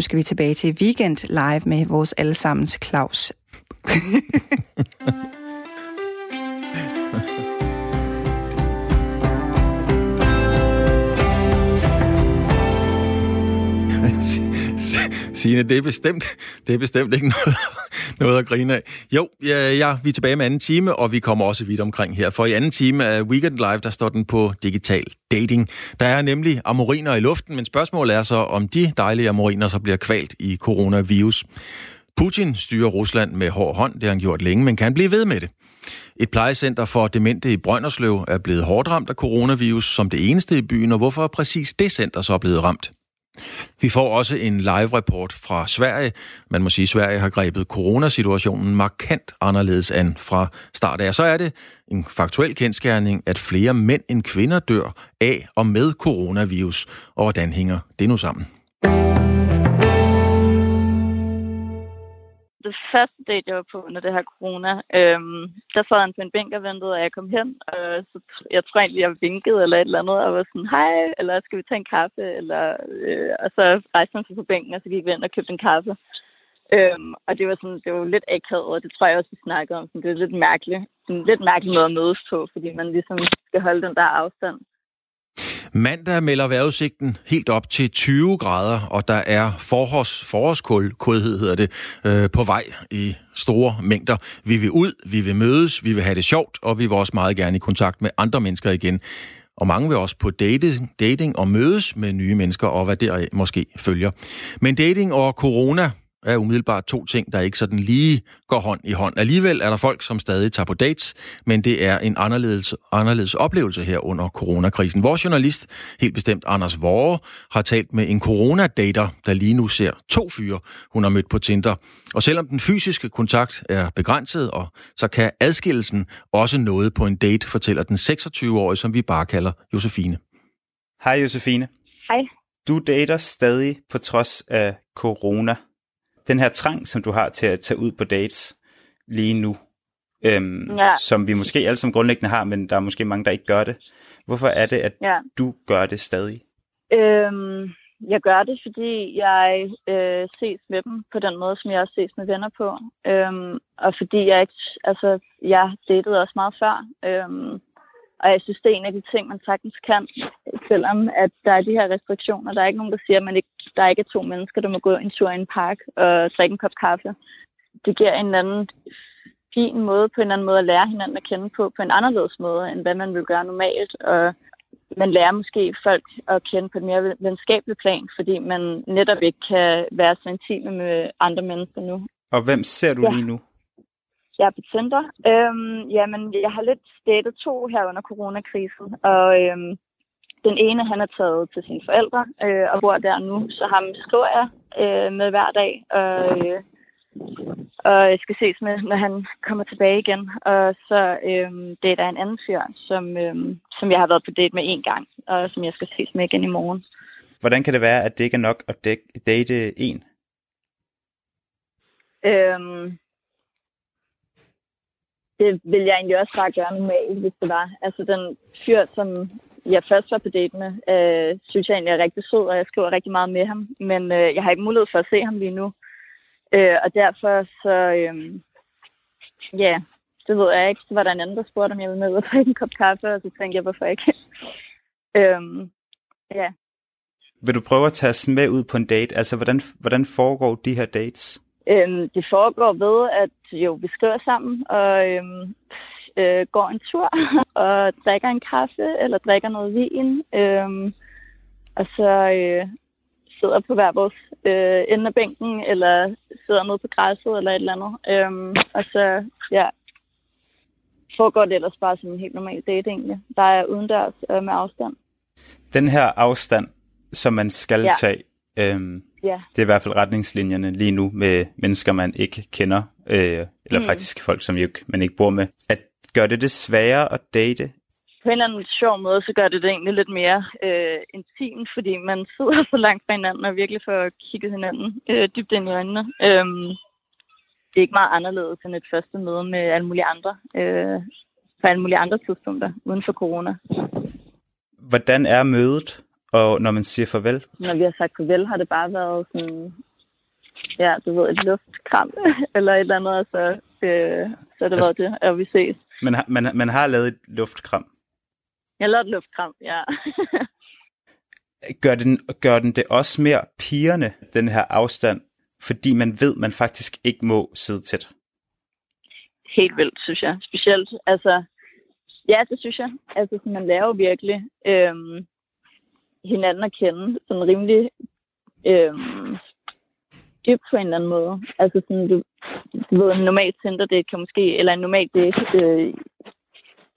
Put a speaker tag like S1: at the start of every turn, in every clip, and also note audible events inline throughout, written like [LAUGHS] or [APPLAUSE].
S1: Nu skal vi tilbage til Weekend Live med vores allesammens Claus. [LAUGHS]
S2: Signe, det er bestemt, det er bestemt ikke noget, [LAUGHS] noget at grine af. Jo, ja, ja, vi er tilbage med anden time, og vi kommer også vidt omkring her. For i anden time af Weekend Live, der står den på digital dating. Der er nemlig amoriner i luften, men spørgsmålet er så, om de dejlige amoriner så bliver kvalt i coronavirus. Putin styrer Rusland med hård hånd, det har han gjort længe, men kan blive ved med det. Et plejecenter for demente i Brønderslev er blevet hårdt ramt af coronavirus som det eneste i byen, og hvorfor er præcis det center så blevet ramt? Vi får også en live-report fra Sverige. Man må sige, at Sverige har grebet coronasituationen markant anderledes an fra start af. Så er det en faktuel kendskærning, at flere mænd end kvinder dør af og med coronavirus. Og hvordan hænger det nu sammen?
S3: Det første date, jeg var på under det her corona, øhm, der sad han på en bænk og ventede, og jeg kom hen. Og så, jeg tror egentlig, jeg vinkede eller et eller andet, og var sådan, hej, eller skal vi tage en kaffe? Eller, øh, og så rejste han sig på bænken, og så gik vi ind og købte en kaffe. Øhm, og det var sådan, det var lidt akavet, og det tror jeg også, vi snakkede om. Sådan, det er lidt mærkeligt. Sådan, lidt mærkeligt måde at mødes på, fordi man ligesom skal holde den der afstand.
S2: Mandag melder vejrudsigten helt op til 20 grader, og der er forårs, forårskodhed, hedder det, øh, på vej i store mængder. Vi vil ud, vi vil mødes, vi vil have det sjovt, og vi vil også meget gerne i kontakt med andre mennesker igen. Og mange vil også på dating, dating og mødes med nye mennesker, og hvad der måske følger. Men dating og corona er umiddelbart to ting, der ikke sådan lige går hånd i hånd. Alligevel er der folk, som stadig tager på dates, men det er en anderledes, anderledes oplevelse her under coronakrisen. Vores journalist, helt bestemt Anders Vore, har talt med en coronadater, der lige nu ser to fyre, hun har mødt på Tinder. Og selvom den fysiske kontakt er begrænset, og så kan adskillelsen også noget på en date, fortæller den 26-årige, som vi bare kalder Josefine.
S4: Hej Josefine.
S3: Hej.
S4: Du dater stadig på trods af corona den her trang, som du har til at tage ud på dates lige nu, øhm, ja. som vi måske alle som grundlæggende har, men der er måske mange, der ikke gør det. Hvorfor er det, at ja. du gør det stadig?
S3: Øhm, jeg gør det, fordi jeg øh, ses med dem på den måde, som jeg også ses med venner på. Øhm, og fordi jeg ikke, altså, jeg datede også meget før. Øhm, og jeg synes, det er en af de ting, man sagtens kan, selvom at der er de her restriktioner. Der er ikke nogen, der siger, at man ikke, der ikke er to mennesker, der må gå en tur i en park og drikke en kop kaffe. Det giver en anden fin måde, på en eller anden måde at lære hinanden at kende på, på en anderledes måde, end hvad man vil gøre normalt. Og man lærer måske folk at kende på et mere venskabelig plan, fordi man netop ikke kan være så intime med andre mennesker nu.
S4: Og hvem ser du ja. lige nu?
S3: Jeg er på Tinder. Øhm, jamen, jeg har lidt datet to her under coronakrisen, og øhm, den ene, han er taget til sine forældre øh, og bor der nu, så ham skriver jeg øh, med hver dag, og, øh, og jeg skal ses med, når han kommer tilbage igen. Og så øh, dater jeg en anden fyr, som, øh, som jeg har været på date med en gang, og som jeg skal ses med igen i morgen.
S4: Hvordan kan det være, at det ikke er nok at date en?
S3: Øhm, det ville jeg egentlig også bare gøre normalt, hvis det var. Altså den fyr, som jeg først var på date med, øh, synes jeg egentlig er rigtig sød, og jeg skriver rigtig meget med ham. Men øh, jeg har ikke mulighed for at se ham lige nu. Øh, og derfor så, øh, ja, det ved jeg ikke. Så var der en anden, der spurgte, om jeg ville med og drikke en kop kaffe, og så tænkte jeg, hvorfor ikke? [LAUGHS] øh, ja.
S4: Vil du prøve at tage os med ud på en date? Altså, hvordan, hvordan foregår de her dates?
S3: Øhm, det foregår ved, at jo, vi skriver sammen og øhm, øh, går en tur [LAUGHS] og drikker en kaffe eller drikker noget vin. Øhm, og så øh, sidder på hver vores øh, ende af bænken eller sidder nede på græsset eller et eller andet. Øhm, og så ja, foregår det ellers bare som en helt normal date egentlig. Der er udendørs øh, med afstand.
S4: Den her afstand, som man skal ja. tage, øhm,
S3: Ja.
S4: Det er i hvert fald retningslinjerne lige nu med mennesker, man ikke kender, øh, eller mm. faktisk folk, som man ikke bor med. At gør det det sværere at date?
S3: På en eller anden sjov måde, så gør det det egentlig lidt mere øh, intimt, fordi man sidder [LAUGHS] så langt fra hinanden og virkelig får kigget hinanden øh, dybt ind i øjnene. Øhm, det er ikke meget anderledes end et første møde med alle mulige andre, øh, på alle mulige andre tidspunkter uden for corona.
S4: Hvordan er mødet? Og når man siger farvel?
S3: Når vi har sagt farvel, har det bare været sådan ja, du ved, et luftkram [LAUGHS] eller et eller andet, og så, øh, så det altså, det, og vi ses.
S4: Men man, man har lavet et luftkram?
S3: Jeg har lavet et luftkram, ja. [LAUGHS]
S4: gør, den, gør den det også mere pigerne, den her afstand, fordi man ved, man faktisk ikke må sidde tæt?
S3: Helt vildt, synes jeg. Specielt, altså, ja, det synes jeg. Altså, så man laver virkelig øhm, hinanden at kende sådan rimelig øh, dybt på en eller anden måde. Altså sådan, du, du ved, en normal center, det kan måske, eller en normal det, øh,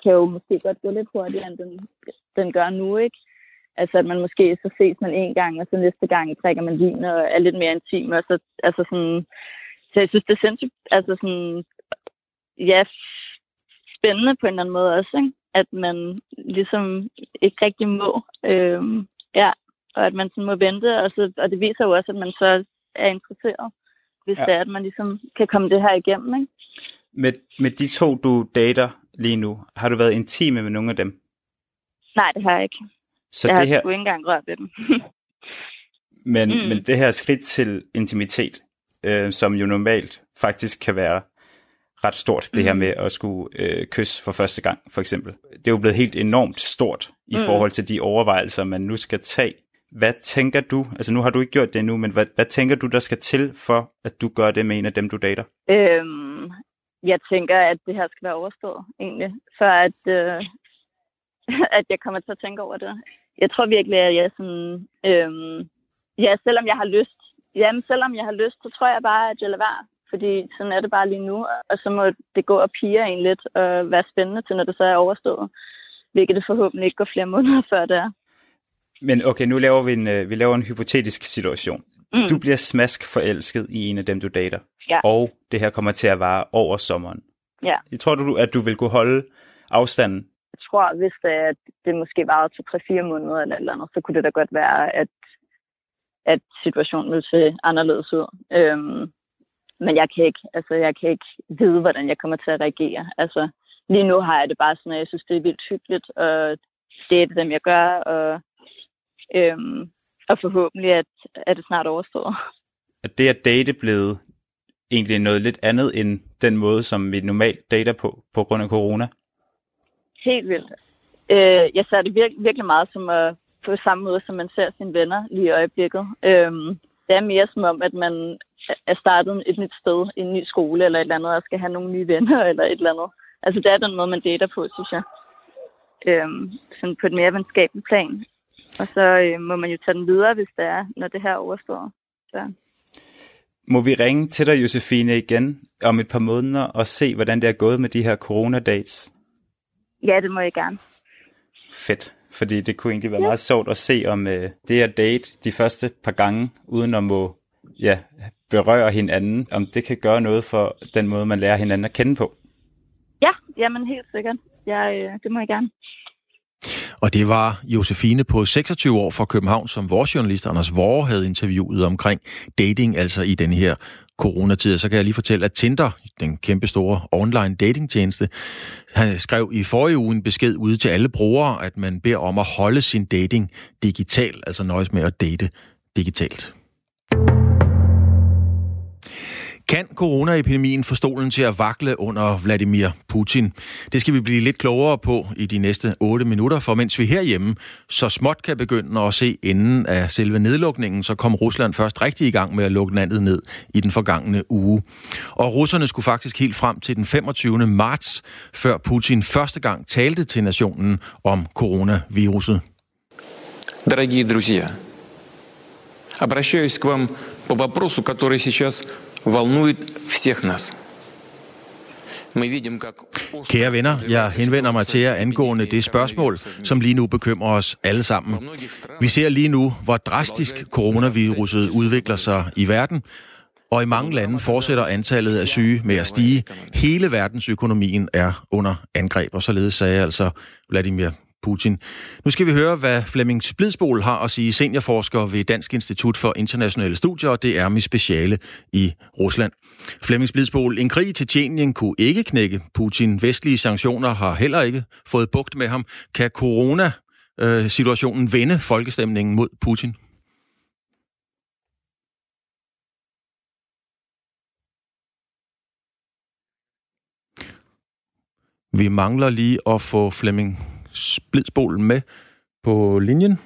S3: kan jo måske godt gå lidt hurtigere, end den, den gør nu, ikke? Altså, at man måske så ses man en gang, og så næste gang drikker man vin og er lidt mere intim, og så, altså sådan, så jeg synes, det er sindssygt, altså sådan, ja, spændende på en eller anden måde også, ikke? at man ligesom ikke rigtig må, øhm, ja, og at man sådan må vente, og, så, og det viser jo også, at man så er interesseret, hvis ja. det er, at man ligesom kan komme det her igennem, ikke?
S4: Med, med de to, du dater lige nu, har du været intime med nogle af dem?
S3: Nej, det har jeg ikke. Så jeg det har her... ikke engang rørt ved dem. [LAUGHS]
S4: men, mm. men det her skridt til intimitet, øh, som jo normalt faktisk kan være ret stort, det mm. her med at skulle øh, kysse for første gang, for eksempel. Det er jo blevet helt enormt stort i mm. forhold til de overvejelser, man nu skal tage. Hvad tænker du, altså nu har du ikke gjort det endnu, men hvad, hvad tænker du, der skal til for, at du gør det med en af dem, du dater?
S3: Øhm, jeg tænker, at det her skal være overstået, egentlig, for at, øh, [LAUGHS] at jeg kommer til at tænke over det. Jeg tror virkelig, at jeg sådan, øhm, ja, selvom jeg har lyst, jamen selvom jeg har lyst, så tror jeg bare, at jeg lader være fordi sådan er det bare lige nu, og så må det gå og pige en lidt og være spændende til, når det så er overstået, hvilket det forhåbentlig ikke går flere måneder [LAUGHS] før det er.
S4: Men okay, nu laver vi en, øh, vi laver en hypotetisk situation. Mm. Du bliver smask forelsket i en af dem, du dater,
S3: ja.
S4: og det her kommer til at vare over sommeren.
S3: Ja.
S4: Jeg tror du, at du vil kunne holde afstanden?
S3: Jeg tror, hvis det, at det måske var til 3-4 måneder eller eller andet, så kunne det da godt være, at, at situationen ville se anderledes ud. Øhm, men jeg kan ikke, altså jeg kan ikke vide, hvordan jeg kommer til at reagere. Altså, lige nu har jeg det bare sådan, at jeg synes, det er vildt hyggeligt, og det er det dem, jeg gør, og, øhm, og forhåbentlig at, er det snart overstået.
S4: Er det at date blevet egentlig noget lidt andet end den måde, som vi normalt dater på, på grund af corona?
S3: Helt vildt. Øh, jeg ser det vir- virkelig meget som at, på samme måde, som man ser sine venner lige i øjeblikket. Øhm, det er mere som om, at man er startet et nyt sted, en ny skole eller et eller andet, og skal have nogle nye venner eller et eller andet. Altså det er den måde, man dater på, synes jeg. Øhm, sådan på et mere venskabeligt plan. Og så øh, må man jo tage den videre, hvis det er, når det her overstår. Så.
S4: Må vi ringe til dig, Josefine, igen om et par måneder og se, hvordan det er gået med de her corona-dates?
S3: Ja, det må jeg gerne.
S4: Fedt, fordi det kunne egentlig være ja. meget sjovt at se, om øh, det her date de første par gange, uden at må ja, berører hinanden, om det kan gøre noget for den måde, man lærer hinanden at kende på.
S3: Ja, jamen helt sikkert. Ja, øh, det må jeg gerne.
S2: Og det var Josefine på 26 år fra København, som vores journalist Anders Vore havde interviewet omkring dating, altså i den her coronatid. Så kan jeg lige fortælle, at Tinder, den kæmpe store online datingtjeneste, han skrev i forrige uge en besked ude til alle brugere, at man beder om at holde sin dating digital, altså nøjes med at date digitalt. Kan coronaepidemien få stolen til at vakle under Vladimir Putin? Det skal vi blive lidt klogere på i de næste 8 minutter, for mens vi herhjemme så småt kan begynde at se enden af selve nedlukningen, så kom Rusland først rigtig i gang med at lukke landet ned i den forgangne uge. Og russerne skulle faktisk helt frem til den 25. marts, før Putin første gang talte til nationen om coronaviruset.
S5: Дорогие друзья, обращаюсь к вам по вопросу, который сейчас волнует всех нас.
S2: Kære venner, jeg henvender mig til jer angående det spørgsmål, som lige nu bekymrer os alle sammen. Vi ser lige nu, hvor drastisk coronaviruset udvikler sig i verden, og i mange lande fortsætter antallet af syge med at stige. Hele verdensøkonomien er under angreb, og således sagde altså Vladimir Putin. Nu skal vi høre, hvad Flemming Splidsbol har at sige, seniorforsker ved Dansk Institut for Internationale Studier, og det er mit speciale i Rusland. Flemming Splidsbol, en krig til Tjenien kunne ikke knække Putin. Vestlige sanktioner har heller ikke fået bugt med ham. Kan corona-situationen vende folkestemningen mod Putin? Vi mangler lige at få Flemming Splidsbol med på linjen.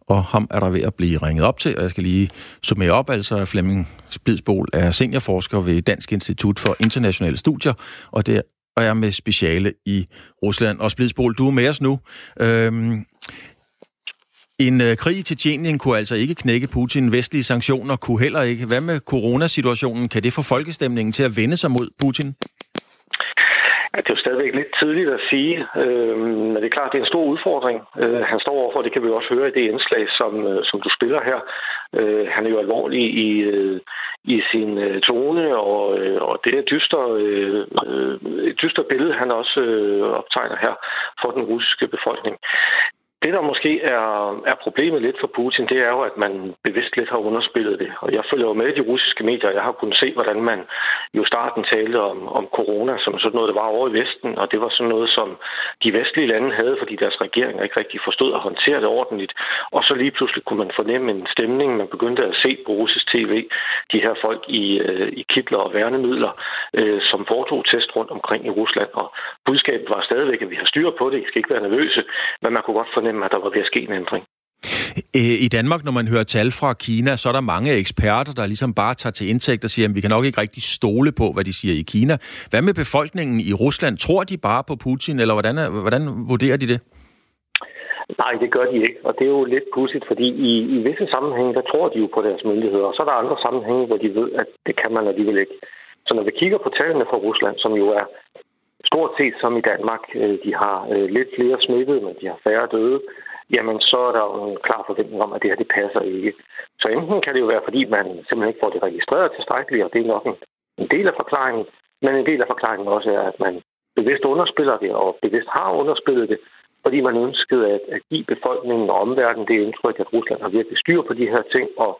S2: Og ham er der ved at blive ringet op til, og jeg skal lige summere op. Altså, Flemming Splidsbol er seniorforsker ved Dansk Institut for Internationale Studier, og det og er med speciale i Rusland. Og Splidsbol, du er med os nu. Øhm, en øh, krig i Tjetjenien kunne altså ikke knække Putin. Vestlige sanktioner kunne heller ikke. Hvad med coronasituationen? Kan det få folkestemningen til at vende sig mod Putin?
S6: Ja, det er jo stadigvæk lidt tidligt at sige, øh, men det er klart, det er en stor udfordring. Øh, han står overfor, det kan vi også høre i det indslag, som, øh, som du spiller her. Øh, han er jo alvorlig i, øh, i sin øh, tone, og, øh, og det er dyster, øh, øh et dyster billede, han også øh, optegner her for den russiske befolkning. Det, der måske er, er problemet lidt for Putin, det er jo, at man bevidst lidt har underspillet det. Og jeg følger jo med i de russiske medier, jeg har kunnet se, hvordan man jo starten talte om, om corona som sådan noget, der var over i Vesten, og det var sådan noget, som de vestlige lande havde, fordi deres regeringer ikke rigtig forstod at håndtere det ordentligt. Og så lige pludselig kunne man fornemme en stemning, man begyndte at se på russisk tv, de her folk i, øh, i kitler og værnemidler, øh, som foretog test rundt omkring i Rusland. Og budskabet var stadigvæk, at vi har styr på det, I skal ikke være nervøse, men man kunne godt fornemme, fornemme, at der var ved at ske en ændring.
S2: I Danmark, når man hører tal fra Kina, så er der mange eksperter, der ligesom bare tager til indtægt og siger, at vi kan nok ikke rigtig stole på, hvad de siger i Kina. Hvad med befolkningen i Rusland? Tror de bare på Putin, eller hvordan, hvordan vurderer de det?
S6: Nej, det gør de ikke, og det er jo lidt pudsigt, fordi i, i visse sammenhænge, der tror de jo på deres myndigheder, og så er der andre sammenhænge, hvor de ved, at det kan man alligevel ikke. Så når vi kigger på tallene fra Rusland, som jo er stort set som i Danmark. Øh, de har øh, lidt flere smittede, men de har færre døde. Jamen, så er der jo en klar forventning om, at det her det passer ikke. Så enten kan det jo være, fordi man simpelthen ikke får det registreret tilstrækkeligt, og det er nok en, en del af forklaringen. Men en del af forklaringen også er, at man bevidst underspiller det, og bevidst har underspillet det, fordi man ønskede at, at give befolkningen og omverdenen det indtryk, at Rusland har virkelig styr på de her ting, og,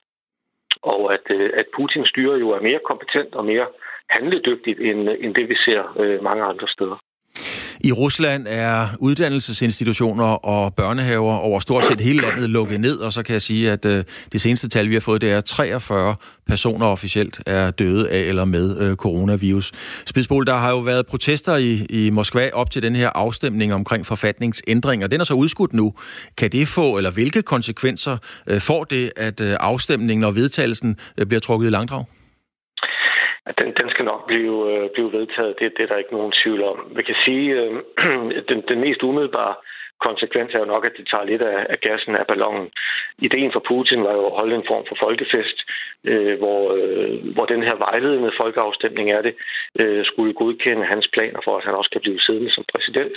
S6: og at, øh, at Putins styre jo er mere kompetent og mere handledygtigt end, end det, vi ser øh, mange andre steder.
S2: I Rusland er uddannelsesinstitutioner og børnehaver over stort set hele landet lukket ned, og så kan jeg sige, at øh, det seneste tal, vi har fået, det er 43 personer officielt er døde af eller med øh, coronavirus. Spidsbol, der har jo været protester i, i Moskva op til den her afstemning omkring forfatningsændringer. Den er så udskudt nu. Kan det få, eller hvilke konsekvenser øh, får det, at øh, afstemningen og vedtagelsen øh, bliver trukket i langdrag?
S6: Den, den skal nok blive, øh, blive vedtaget. Det, det er der ikke nogen tvivl om. Vi kan sige, øh, [CLEARS THROAT] den, den mest umiddelbare konsekvens er jo nok, at det tager lidt af, af gassen af ballonen. Ideen for Putin var jo at holde en form for folkefest, øh, hvor, øh, hvor den her vejledende folkeafstemning er det, øh, skulle godkende hans planer for, at han også kan blive siddende som præsident,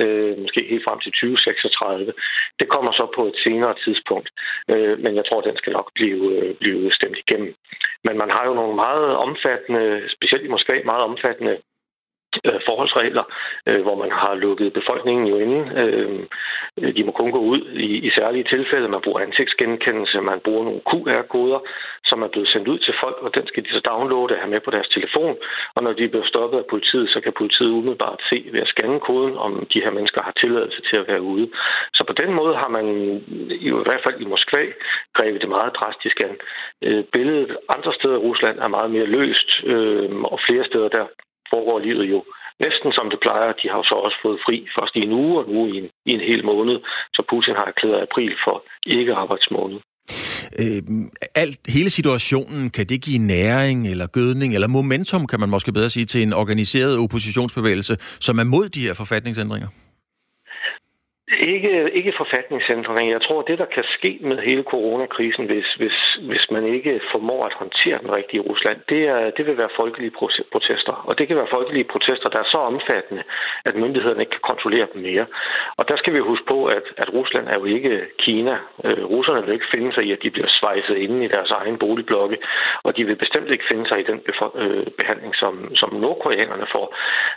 S6: øh, måske helt frem til 2036. Det kommer så på et senere tidspunkt, øh, men jeg tror, den skal nok blive, øh, blive stemt igennem. Men man har jo nogle meget omfattende, specielt i Moskva, meget omfattende øh, forholdsregler, øh, hvor man har lukket befolkningen jo inde. Øh, de må kun gå ud i, i særlige tilfælde. Man bruger ansigtsgenkendelse, man bruger nogle QR-koder, som er blevet sendt ud til folk, og den skal de så downloade og have med på deres telefon. Og når de bliver stoppet af politiet, så kan politiet umiddelbart se ved at scanne koden, om de her mennesker har tilladelse til at være ude. Så på den måde har man i hvert fald i Moskva grebet det meget drastisk an. Øh, billedet andre steder i Rusland er meget mere løst, øh, og flere steder der foregår livet jo næsten som det plejer. De har jo så også fået fri først i en uge og nu i en, i en hel måned. Så Putin har erklæret april for ikke arbejdsmåned.
S2: Øh, alt, hele situationen, kan det give næring eller gødning eller momentum, kan man måske bedre sige, til en organiseret oppositionsbevægelse, som er mod de her forfatningsændringer?
S6: Ikke, ikke forfatningsændring. Jeg tror, det, der kan ske med hele coronakrisen, hvis, hvis, hvis man ikke formår at håndtere den rigtige i Rusland, det, er, det vil være folkelige protester. Og det kan være folkelige protester, der er så omfattende, at myndighederne ikke kan kontrollere dem mere. Og der skal vi huske på, at, at Rusland er jo ikke Kina. Øh, russerne vil ikke finde sig i, at de bliver svejset inde i deres egen boligblokke, og de vil bestemt ikke finde sig i den øh, behandling, som, som nordkoreanerne får.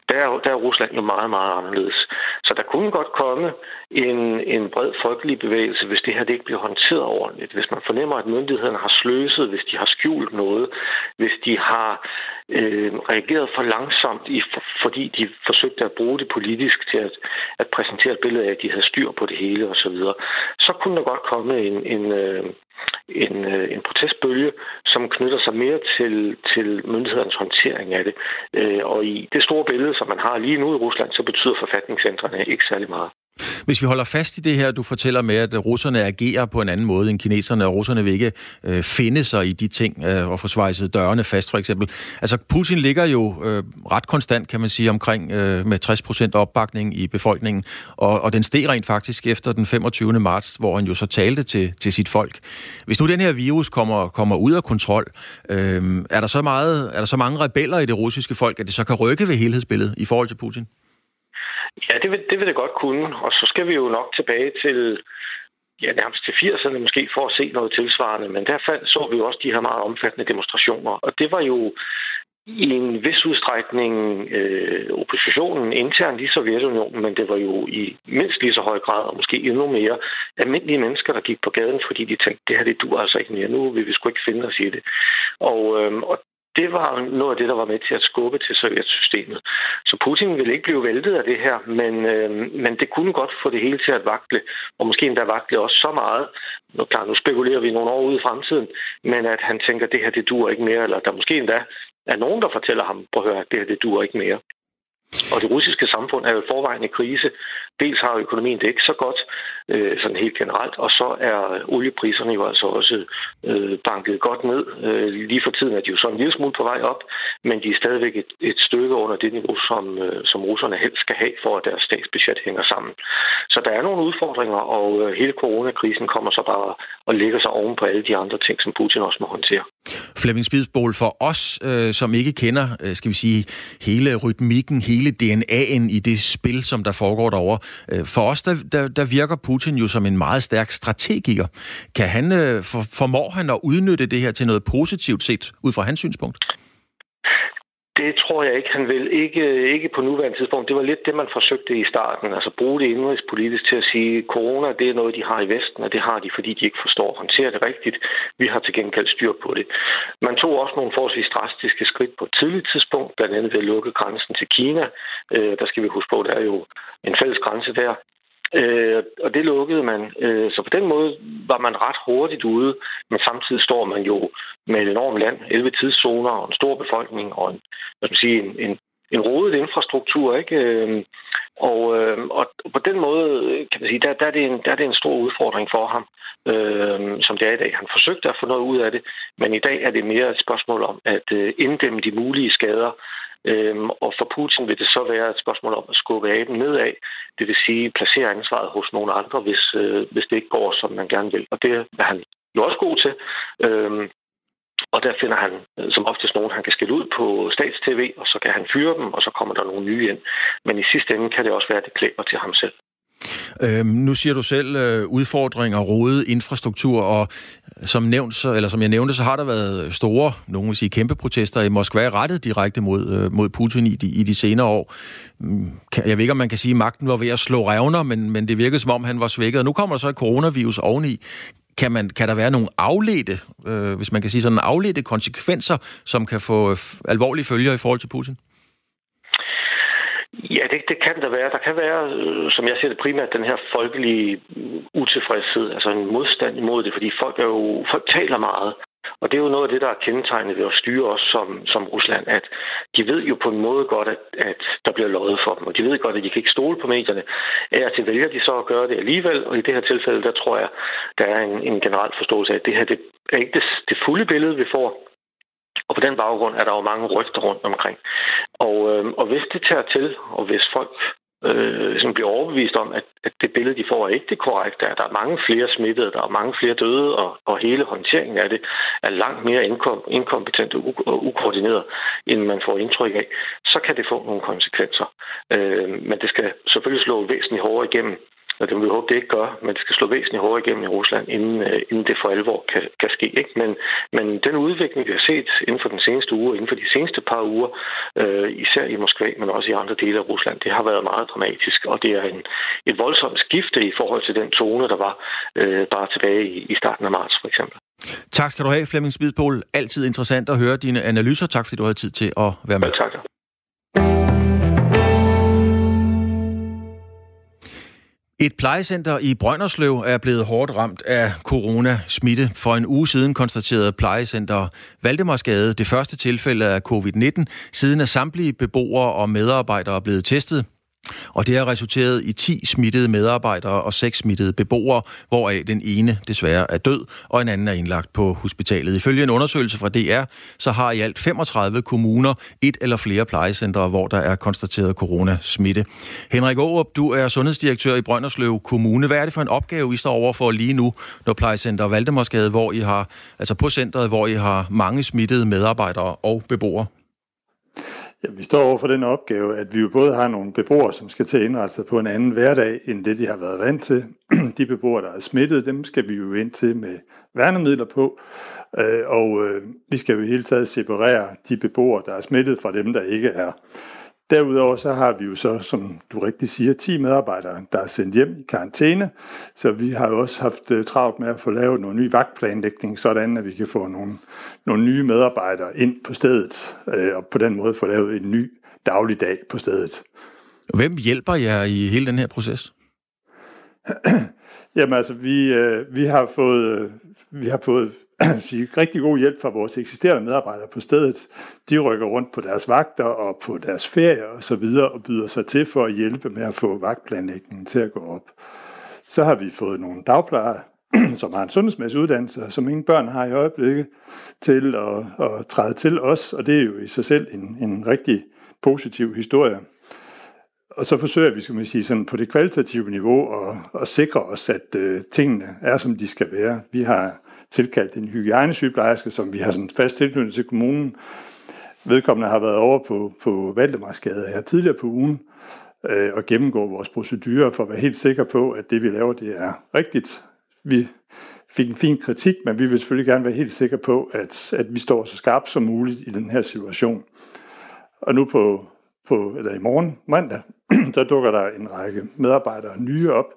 S6: Der der er Rusland jo meget, meget anderledes. Så der kunne godt komme en, en bred folkelig bevægelse, hvis det her det ikke bliver håndteret ordentligt. Hvis man fornemmer, at myndighederne har sløset, hvis de har skjult noget, hvis de har øh, reageret for langsomt, i, for, fordi de forsøgte at bruge det politisk til at, at præsentere et billede af, at de havde styr på det hele osv., så, videre. så kunne der godt komme en, en, øh, en, øh, en protestbølge, som knytter sig mere til, til myndighedernes håndtering af det. Øh, og i det store billede, som man har lige nu i Rusland, så betyder forfatningsændringerne ikke særlig meget.
S2: Hvis vi holder fast i det her, du fortæller med, at russerne agerer på en anden måde end kineserne, og russerne vil ikke øh, finde sig i de ting øh, og få svejset dørene fast, for eksempel. Altså, Putin ligger jo øh, ret konstant, kan man sige, omkring øh, med 60% opbakning i befolkningen, og, og den steg rent faktisk efter den 25. marts, hvor han jo så talte til, til sit folk. Hvis nu den her virus kommer, kommer ud af kontrol, øh, er, der så meget, er der så mange rebeller i det russiske folk, at det så kan rykke ved helhedsbilledet i forhold til Putin?
S6: Ja, det vil, det vil det godt kunne. Og så skal vi jo nok tilbage til ja, nærmest til 80'erne måske for at se noget tilsvarende. Men der så vi jo også de her meget omfattende demonstrationer. Og det var jo i en vis udstrækning øh, oppositionen internt i Sovjetunionen, men det var jo i mindst lige så høj grad, og måske endnu mere, almindelige mennesker, der gik på gaden, fordi de tænkte, det her det dur altså ikke mere, nu vil vi sgu ikke finde os i det. Og, øh, og det var noget af det, der var med til at skubbe til sovjetsystemet. Så Putin ville ikke blive væltet af det her, men, øh, men det kunne godt få det hele til at vakle, og måske endda vakle også så meget. Nu, klar, nu spekulerer vi nogle år ude i fremtiden, men at han tænker, at det her det dur ikke mere, eller der måske endda er nogen, der fortæller ham, på at høre, at det her det dur ikke mere. Og det russiske samfund er jo forvejen i krise. Dels har økonomien det ikke så godt, øh, sådan helt generelt, og så er oliepriserne jo altså også øh, banket godt ned. Øh, lige for tiden er de jo så en lille smule på vej op, men de er stadigvæk et, et stykke under det niveau, som, øh, som russerne helst skal have, for at deres statsbudget hænger sammen. Så der er nogle udfordringer, og øh, hele coronakrisen kommer så bare og lægger sig oven på alle de andre ting, som Putin også må håndtere.
S2: Flemming Spidsbol, for os, øh, som ikke kender, øh, skal vi sige, hele rytmikken, hele DNA'en i det spil, som der foregår derovre, øh, for os, der, der, der virker Putin Putin jo som en meget stærk strategiker. Kan han, øh, for, formår han at udnytte det her til noget positivt set, ud fra hans synspunkt?
S6: Det tror jeg ikke, han vil. Ikke, ikke på nuværende tidspunkt. Det var lidt det, man forsøgte i starten. Altså bruge det indrigspolitisk til at sige, at corona det er noget, de har i Vesten, og det har de, fordi de ikke forstår at håndtere det rigtigt. Vi har til gengæld styr på det. Man tog også nogle forholdsvis drastiske skridt på et tidligt tidspunkt, blandt andet ved at lukke grænsen til Kina. Øh, der skal vi huske på, at der er jo en fælles grænse der. Øh, og det lukkede man. Øh, så på den måde var man ret hurtigt ude, men samtidig står man jo med et enormt land, 11 tidszoner og en stor befolkning og en, hvad skal man sige, en, en, en rodet infrastruktur. Ikke? Øh, og, øh, og på den måde, kan man sige, der, der, er, det en, der er det en stor udfordring for ham, øh, som det er i dag. Han forsøgte at få noget ud af det, men i dag er det mere et spørgsmål om at øh, inddæmme de mulige skader, Øhm, og for Putin vil det så være et spørgsmål om at skubbe aben nedad, det vil sige placere ansvaret hos nogle andre, hvis, øh, hvis det ikke går, som man gerne vil. Og det er han jo også god til. Øhm, og der finder han øh, som oftest nogen, han kan skille ud på statstv, og så kan han fyre dem, og så kommer der nogle nye ind. Men i sidste ende kan det også være, at det klæber til ham selv.
S2: Øhm, nu siger du selv øh, udfordringer, rode infrastruktur, og øh, som, nævnt, så, eller som jeg nævnte, så har der været store, nogen vil sige kæmpe protester i Moskva, rettet direkte mod, øh, mod Putin i de, i de senere år. Mm, jeg ved ikke, om man kan sige, at magten var ved at slå revner, men, men det virkede som om, han var svækket. Og nu kommer der så et coronavirus oveni. Kan, man, kan der være nogle afledte, øh, hvis man kan sige sådan, afledte konsekvenser, som kan få øh, alvorlige følger i forhold til Putin?
S6: Ja, det, det kan der være. Der kan være, øh, som jeg ser det primært, den her folkelige utilfredshed, altså en modstand imod det, fordi folk, er jo, folk taler meget. Og det er jo noget af det, der er kendetegnet ved at styre os som, som Rusland, at de ved jo på en måde godt, at, at der bliver løjet for dem, og de ved godt, at de kan ikke stole på medierne. Af til vælger de så at gøre det alligevel, og i det her tilfælde, der tror jeg, der er en, en generel forståelse af, at det her det er ikke det, det fulde billede, vi får, den baggrund er der jo mange rygter rundt omkring. Og, øh, og hvis det tager til, og hvis folk øh, som bliver overbevist om, at, at det billede, de får, er ikke det korrekte, at der er mange flere smittede, der er mange flere døde, og, og hele håndteringen af det er langt mere inkom, inkompetent og, og ukoordineret, end man får indtryk af, så kan det få nogle konsekvenser. Øh, men det skal selvfølgelig slå væsentligt hårdere igennem og det må vi håbe, det ikke gør, men det skal slå væsentligt hårdere igennem i Rusland, inden, øh, inden det for alvor kan, kan ske. Ikke? Men, men den udvikling, vi har set inden for den seneste uge, inden for de seneste par uger, øh, især i Moskva, men også i andre dele af Rusland, det har været meget dramatisk, og det er en, et voldsomt skifte i forhold til den tone, der var øh, bare tilbage i, i starten af marts, for eksempel.
S2: Tak skal du have, Flemming Spidspol. Altid interessant at høre dine analyser. Tak fordi du havde tid til at være med.
S6: Ja, tak.
S2: Et plejecenter i Brønderslev er blevet hårdt ramt af coronasmitte. For en uge siden konstaterede plejecenter Valdemarsgade det første tilfælde af covid-19, siden er samtlige beboere og medarbejdere blevet testet. Og det har resulteret i 10 smittede medarbejdere og 6 smittede beboere, hvoraf den ene desværre er død, og en anden er indlagt på hospitalet. Ifølge en undersøgelse fra DR, så har i alt 35 kommuner et eller flere plejecentre, hvor der er konstateret coronasmitte. Henrik Aarup, du er sundhedsdirektør i Brønderslev Kommune. Hvad er det for en opgave, I står overfor lige nu, når plejecenter Valdemarsgade, hvor I har, altså på centret, hvor I har mange smittede medarbejdere og beboere?
S7: Ja, vi står over for den opgave, at vi jo både har nogle beboere, som skal til at indrette sig på en anden hverdag, end det de har været vant til. [CLEARS THROAT] De beboere, der er smittet, dem skal vi jo ind til med værnemidler på, øh, og øh, vi skal jo i hele taget separere de beboere, der er smittet, fra dem, der ikke er. Derudover så har vi jo så, som du rigtig siger, 10 medarbejdere, der er sendt hjem i karantæne, så vi har jo også haft uh, travlt med at få lavet noget ny vagtplanlægning, sådan at vi kan få nogle, nogle nye medarbejdere ind på stedet, uh, og på den måde få lavet en ny dagligdag på stedet.
S2: Hvem hjælper jer i hele den her proces? [CLEARS THROAT]
S7: Jamen altså, vi, uh, vi har fået, vi har fået [CLEARS THROAT] sige, rigtig god hjælp fra vores eksisterende medarbejdere på stedet. De rykker rundt på deres vagter og på deres ferier og så videre og byder sig til for at hjælpe med at få vagtplanlægningen til at gå op. Så har vi fået nogle dagplejere, [CLEARS THROAT] som har en sundhedsmæssig uddannelse, som ingen børn har i øjeblikket, til at, at træde til os, og det er jo i sig selv en, en rigtig positiv historie. Og så forsøger vi, skal man sige, sådan på det kvalitative niveau at, at sikre os, at øh, tingene er, som de skal være. Vi har tilkaldt en hygiejnesygeplejerske, som vi har sådan fast tilknyttet til kommunen. Vedkommende har været over på, på Valdemarsgade her tidligere på ugen øh, og gennemgå vores procedurer for at være helt sikre på, at det vi laver, det er rigtigt. Vi fik en fin kritik, men vi vil selvfølgelig gerne være helt sikre på, at, at vi står så skarpt som muligt i den her situation. Og nu på, på eller i morgen, mandag, [CLEARS THROAT] der dukker der en række medarbejdere nye op,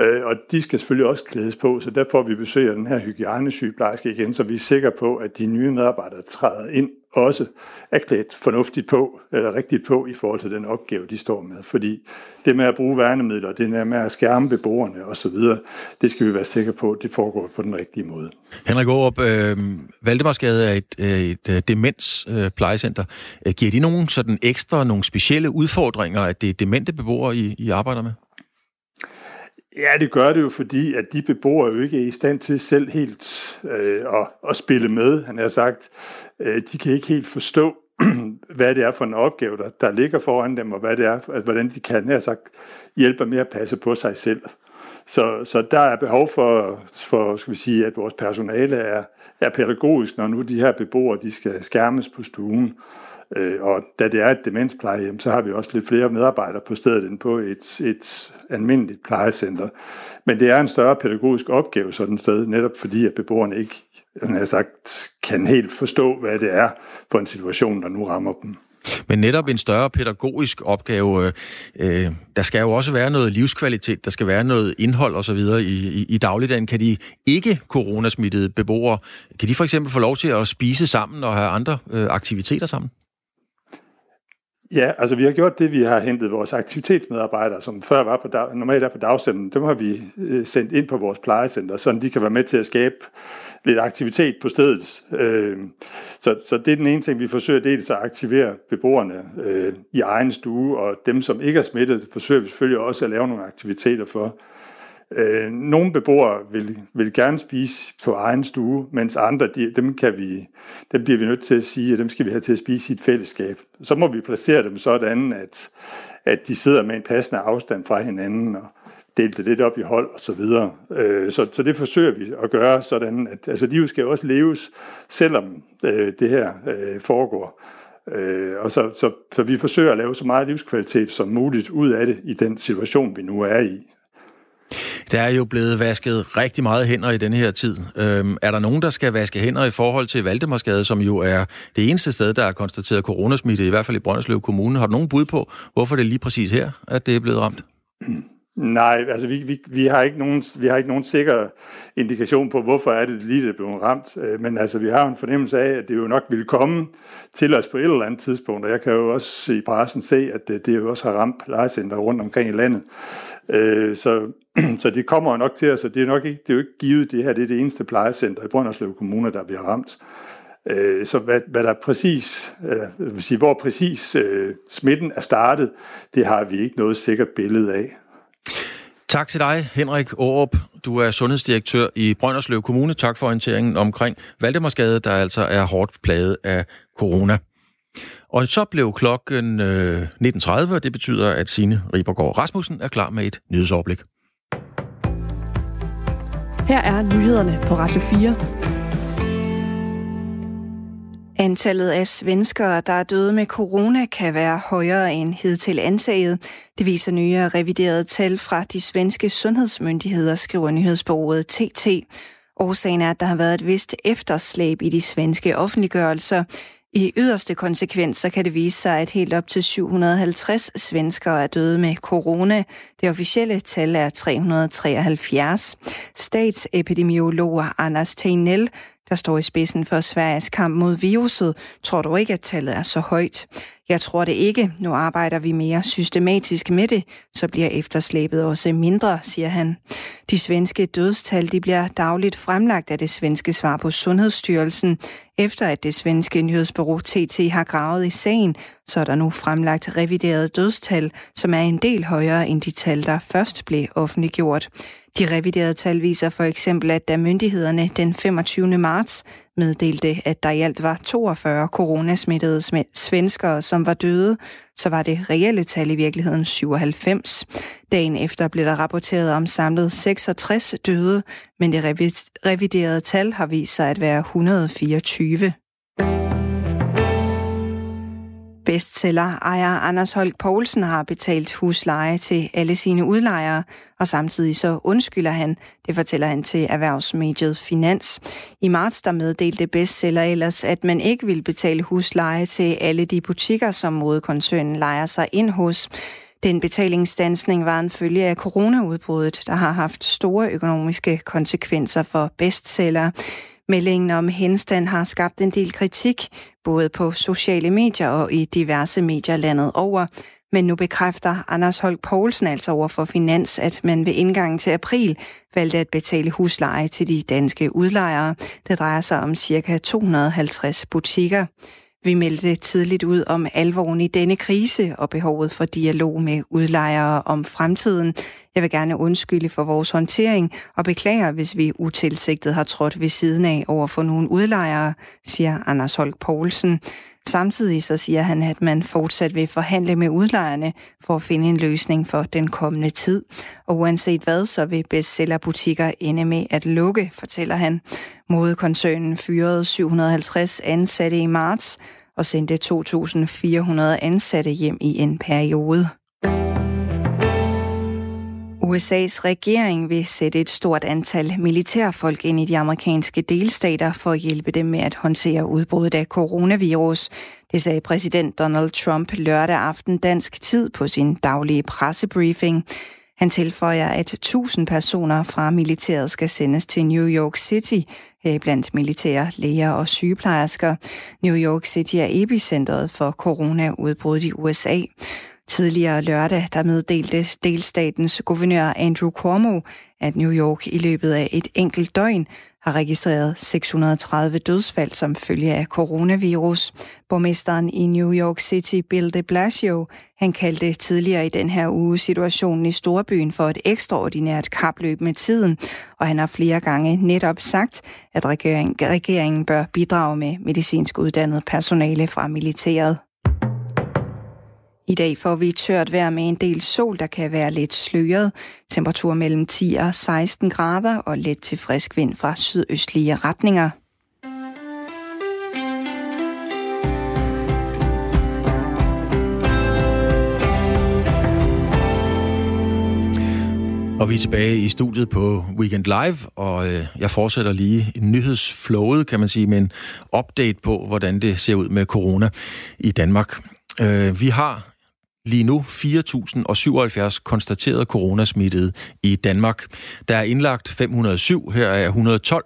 S7: Øh, og de skal selvfølgelig også klædes på, så der får vi besøger den her hygiejnesygeplejerske igen, så vi er sikre på, at de nye medarbejdere træder ind også er klædt fornuftigt på, eller rigtigt på i forhold til den opgave, de står med. Fordi det med at bruge værnemidler, det med at skærme beboerne osv., det skal vi være sikre på, at det foregår på den rigtige måde.
S2: Henrik Aarup, øh, Valdemarsgade er et, øh, et, øh, et demensplejecenter. Øh, Giver de nogle sådan ekstra, nogle specielle udfordringer, at det er demente beboere, I, I arbejder med?
S7: Ja, det gør det jo, fordi at de beboere jo ikke er i stand til selv helt øh, at, at spille med. Han har sagt, øh, de kan ikke helt forstå, [CLEARS THROAT] hvad det er for en opgave, der, der ligger foran dem, og hvad det er, altså, hvordan de kan have sagt, hjælpe med at passe på sig selv. Så, så der er behov for, for skal vi sige, at vores personale er, er pædagogisk, når nu de her beboere de skal skærmes på stuen. Øh, Øh, og da det er et demensplejehjem, så har vi også lidt flere medarbejdere på stedet end på et, et almindeligt plejecenter. Men det er en større pædagogisk opgave sådan et sted, netop fordi at beboerne ikke jeg sagt, kan helt forstå, hvad det er for en situation, der nu rammer dem.
S2: Men netop en større pædagogisk opgave, øh, øh der skal jo også være noget livskvalitet, der skal være noget indhold osv. I, i, i dagligdagen. Kan de ikke coronasmittede beboere, kan de for eksempel få lov til at spise sammen og have andre øh, aktiviteter sammen?
S7: Ja, altså vi har gjort det, vi har hentet vores aktivitetsmedarbejdere, som før var på dag, normalt er på dagcenteren, dem har vi øh, sendt ind på vores plejecenter, så de kan være med til at skabe lidt aktivitet på stedet. Øh, så, så det er den ene ting, vi forsøger dels at aktivere beboerne øh, i egen stue, og dem, som ikke er smittet, forsøger vi selvfølgelig også at lave nogle aktiviteter for. Øh, nogle beboere vil, vil gerne spise på egen stue, mens andre, de, dem, kan vi, dem bliver vi nødt til at sige, at dem skal vi have til at spise i et fællesskab. Så må vi placere dem sådan, at, at de sidder med en passende afstand fra hinanden og dele det lidt op i hold og så videre. Øh, så, så det forsøger vi at gøre sådan, at altså, livet skal også leves, selvom øh, det her øh, foregår. Øh, og så, så, så vi forsøger at lave så meget livskvalitet som muligt ud af det i den situation, vi nu er i.
S2: Der er jo blevet vasket rigtig meget hænder i denne her tid. Øhm, er der nogen, der skal vaske hænder i forhold til Valdemarsgade, som jo er det eneste sted, der er konstateret coronasmitte, i hvert fald i Brønderslev Kommune? Har du nogen bud på, hvorfor det er lige præcis her, at det er blevet ramt? Mm.
S7: Nej, altså vi, vi, vi, har ikke nogen, vi har ikke nogen sikker indikation på, hvorfor er det lige, det er blevet ramt. Øh, men altså, vi har en fornemmelse af, at det jo nok vil komme til os på et eller andet tidspunkt. Og jeg kan jo også i pressen se, at det, det jo også har ramt plejecenter rundt omkring i landet. Øh, så, [CLEARS THROAT] så det kommer jo nok til os, og det er nok ikke, det er jo ikke givet, det her det er det eneste plejecenter i Brønderslev Kommune, der bliver ramt. Øh, så hvad, hvad der præcis, øh, vil sige, hvor præcis øh, smitten er startet, det har vi ikke noget sikkert billede af.
S2: Tak til dig, Henrik Aarup. Du er sundhedsdirektør i Brønderslev Kommune. Tak for orienteringen omkring Valdemarsgade, der altså er hårdt plaget af corona. Og så blev klokken øh, 19.30, og det betyder, at Signe Ribergaard Rasmussen er klar med et nyhedsoverblik.
S8: Her er nyhederne på Radio 4.
S1: Antallet af svenskere, der er døde med corona, kan være højere end hidtil antaget. Det viser nye reviderede tal fra de svenske sundhedsmyndigheder, skriver nyhedsbureauet TT. Årsagen er, at der har været et vist efterslæb i de svenske offentliggørelser. I yderste konsekvenser kan det vise sig, at helt op til 750 svenskere er døde med corona. Det officielle tal er 373. Statsepidemiologer Anders Tegnell der står i spidsen for Sveriges kamp mod viruset, tror du ikke, at tallet er så højt. Jeg tror det ikke. Nu arbejder vi mere systematisk med det, så bliver efterslæbet også mindre, siger han. De svenske dødstal de bliver dagligt fremlagt af det svenske svar på Sundhedsstyrelsen. Efter at det svenske nyhedsbureau TT har gravet i sagen, så er der nu fremlagt reviderede dødstal, som er en del højere end de tal, der først blev offentliggjort. De reviderede tal viser for eksempel, at da myndighederne den 25. marts meddelte, at der i alt var 42 coronasmittede svenskere, som var døde, så var det reelle tal i virkeligheden 97. Dagen efter blev der rapporteret om samlet 66 døde, men det reviderede tal har vist sig at være 124. Bestseller ejer Anders Holk Poulsen har betalt husleje til alle sine udlejere, og samtidig så undskylder han, det fortæller han til erhvervsmediet Finans. I marts der meddelte bestseller ellers, at man ikke vil betale husleje til alle de butikker, som modekoncernen lejer sig ind hos. Den betalingsstansning var en følge af coronaudbruddet, der har haft store økonomiske konsekvenser for bestseller. Meldingen om henstand har skabt en del kritik, både på sociale medier og i diverse medier landet over. Men nu bekræfter Anders Holk Poulsen altså over for Finans, at man ved indgangen til april valgte at betale husleje til de danske udlejere. Det drejer sig om ca. 250 butikker. Vi meldte tidligt ud om alvoren i denne krise og behovet for dialog med udlejere om fremtiden. Jeg vil gerne undskylde for vores håndtering og beklager, hvis vi utilsigtet har trådt ved siden af over for nogle udlejere, siger Anders Holk Poulsen. Samtidig så siger han, at man fortsat vil forhandle med udlejerne for at finde en løsning for den kommende tid. Og uanset hvad, så vil bestsellerbutikker ende med at lukke, fortæller han. Modekoncernen fyrede 750 ansatte i marts og sendte 2.400 ansatte hjem i en periode. USA's regering vil sætte et stort antal militærfolk ind i de amerikanske delstater for at hjælpe dem med at håndtere udbruddet af coronavirus. Det sagde præsident Donald Trump lørdag aften dansk tid på sin daglige pressebriefing. Han tilføjer, at 1000 personer fra militæret skal sendes til New York City, blandt militære læger og sygeplejersker. New York City er epicentret for coronaudbruddet i USA. Tidligere lørdag, der meddelte delstatens guvernør Andrew Cuomo, at New York i løbet af et enkelt døgn har registreret 630 dødsfald som følge af coronavirus. Borgmesteren i New York City, Bill de Blasio, han kaldte tidligere i den her uge situationen i storbyen for et ekstraordinært kapløb med tiden, og han har flere gange netop sagt, at regeringen bør bidrage med medicinsk uddannet personale fra militæret. I dag får vi tørt vejr med en del sol, der kan være lidt sløret. Temperatur mellem 10 og 16 grader og let til frisk vind fra sydøstlige retninger.
S2: Og vi er tilbage i studiet på Weekend Live, og øh, jeg fortsætter lige nyhedsflowet, kan man sige, med en update på, hvordan det ser ud med corona i Danmark. Øh, vi har lige nu 4.077 konstateret coronasmittede i Danmark. Der er indlagt 507, her er 112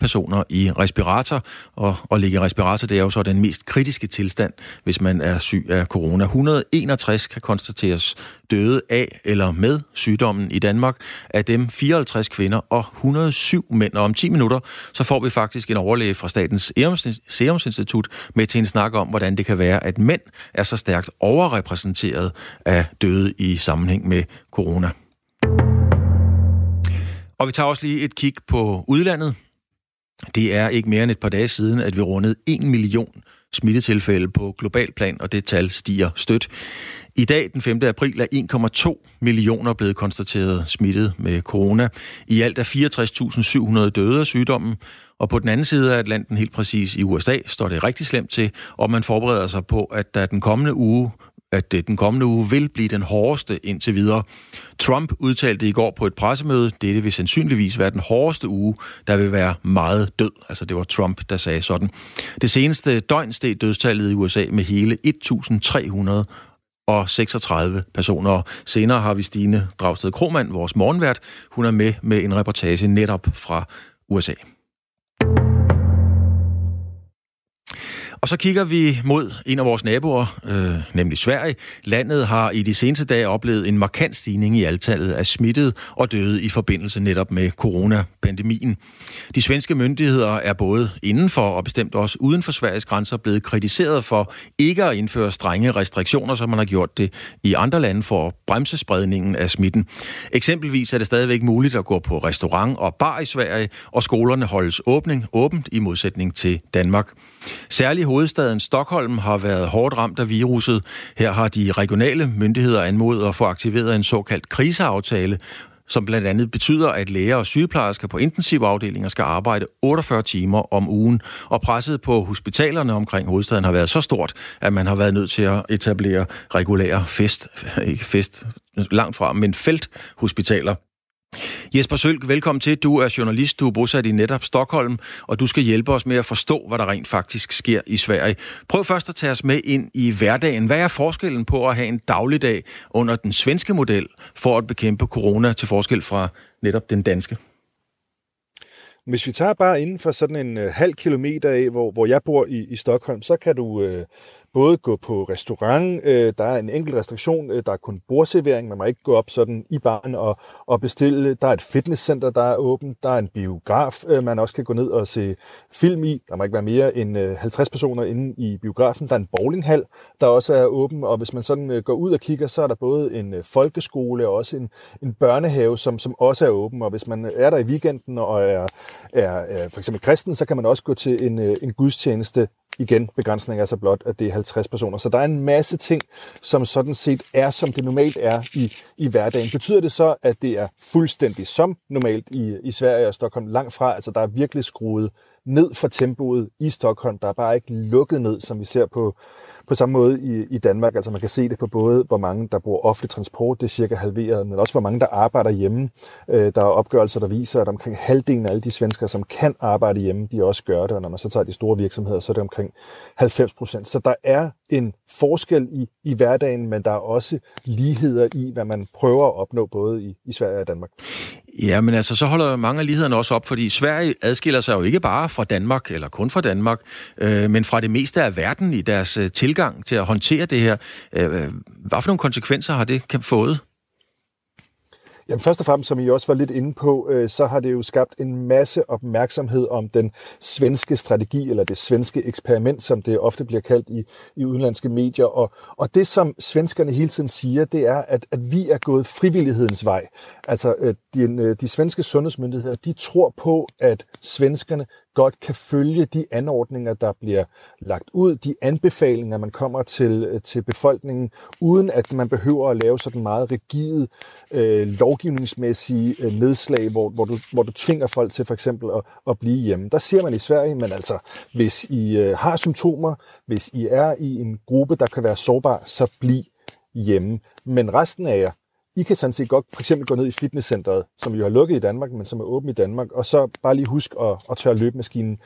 S2: personer i respirator, og at ligge i respirator, det er jo så den mest kritiske tilstand, hvis man er syg af corona. 161 kan konstateres døde af eller med sygdommen i Danmark. Af dem 54 kvinder og 107 mænd. Og om 10 minutter, så får vi faktisk en overlæge fra Statens Serum Institut med til en snak om, hvordan det kan være, at mænd er så stærkt overrepræsenteret af døde i sammenhæng med corona. Og vi tager også lige et kig på udlandet. Det er ikke mere end et par dage siden, at vi rundede 1 million smittetilfælde på global plan, og det tal stiger stødt. I dag, den 5. april, er 1,2 millioner blevet konstateret smittet med corona. I alt er 64.700 døde af sygdommen, og på den anden side af Atlanten, helt præcis i USA, står det rigtig slemt til, og man forbereder sig på, at der den kommende uge at øh, den kommende uge vil blive den hårdeste indtil videre. Trump udtalte i går på et pressemøde, dette vil sandsynligvis være den hårdeste uge, der vil være meget død. Altså det var Trump, der sagde sådan. Det seneste døgn steg dødstallet i USA med hele 1300 og 36 personer. Senere har vi Stine Dragsted Kromand, vores morgenvært. Hun er med med en reportage netop fra USA. Og så kigger vi mod en af vores naboer, øh, nemlig Sverige. Landet har i de seneste dage oplevet en markant stigning i antallet af smittede og døde i forbindelse netop med coronapandemien. De svenske myndigheder er både indenfor og bestemt også uden for Sveriges grænser blevet kritiseret for ikke at indføre strenge restriktioner, som man har gjort det i andre lande for at bremse spredningen af smitten. Eksempelvis er det stadigvæk muligt at gå på restaurant og bar i Sverige, og skolerne holdes åbning, åbent i modsætning til Danmark. Særligt hovedstaden Stockholm har været hårdt ramt af viruset. Her har de regionale myndigheder anmodet at få aktiveret en såkaldt kriseaftale, som blandt andet betyder, at læger og sygeplejersker på intensivafdelinger skal arbejde 48 timer om ugen. Og presset på hospitalerne omkring hovedstaden har været så stort, at man har været nødt til at etablere regulære fest, ikke fest langt fra, men felthospitaler. Jesper Sølk, velkommen til. Du er journalist, du er bosat i netop Stockholm, og du skal hjælpe os med at forstå, hvad der rent faktisk sker i Sverige. Prøv først at tage os med ind i hverdagen. Hvad er forskellen på at have en dagligdag under den svenske model for at bekæmpe corona til forskel fra netop den danske?
S9: Hvis vi tager bare inden for sådan en øh, halv kilometer af, hvor, hvor jeg bor i, i Stockholm, så kan du øh, både gå på restaurant, øh, der er en enkelt restriktion, øh, der er kun bordservering, man må ikke gå op sådan i baren og, og bestille. Der er et fitnesscenter, der er åbent, der er en biograf, øh, man også kan gå ned og se film i. Der må ikke være mere end øh, 50 personer inde i biografen. Der er en bowlinghal, der også er åben, og hvis man sådan øh, går ud og kigger, så er der både en øh, folkeskole og også en, en børnehave, som, som også er åben. Og hvis man øh, er der i weekenden og er, er, er for eksempel kristen, så kan man også gå til en, øh, en gudstjeneste igen, begrænsningen er så blot, at det er 50 personer. Så der er en masse ting, som sådan set er, som det normalt er i, i hverdagen. Betyder det så, at det er fuldstændig som normalt i, i Sverige og Stockholm? Langt fra, altså der er virkelig skruet ned for tempoet i Stockholm. Der er bare ikke lukket ned, som vi ser på, på samme måde i, i Danmark. Altså man kan se det på både, hvor mange der bruger offentlig transport, det er cirka halveret, men også hvor mange der arbejder hjemme. Øh, der er opgørelser, der viser, at omkring halvdelen af alle de svenskere, som kan arbejde hjemme, de også gør det, og når man så tager de store virksomheder, så er det omkring 90 procent. Så der er en forskel i, i hverdagen, men der er også ligheder i, hvad man prøver at opnå både i, i Sverige og Danmark.
S2: Ja, men altså, så holder mange af lighederne også op, fordi Sverige adskiller sig jo ikke bare fra Danmark, eller kun fra Danmark, øh, men fra det meste af verden i deres øh, tilgang til at håndtere det her. Øh, øh hvad for nogle konsekvenser har det fået?
S9: Jamen først og fremmest, som I også var lidt inde på, øh, så har det jo skabt en masse opmærksomhed om den svenske strategi, eller det svenske eksperiment, som det ofte bliver kaldt i, i udenlandske medier. Og, og det, som svenskerne hele tiden siger, det er, at, at vi er gået frivillighedens vej. Altså, øh, de, øh, de svenske sundhedsmyndigheder, de tror på, at svenskerne godt kan følge de anordninger, der bliver lagt ud, de anbefalinger, man kommer til, øh, til befolkningen, uden at man behøver at lave sådan meget rigide øh, lovgivningsmæssige øh, nedslag, hvor, hvor, du, hvor du tvinger folk til for eksempel at, at blive hjemme. Der siger man i Sverige, men altså, hvis I øh, har symptomer, hvis I er i en gruppe, der kan være sårbar, så bliv hjemme. Men resten af jer, i kan sådan set godt for eksempel gå ned i fitnesscenteret, som vi har lukket i Danmark, men som er åben i Danmark, og så bare lige husk at, at tørre løbemaskinen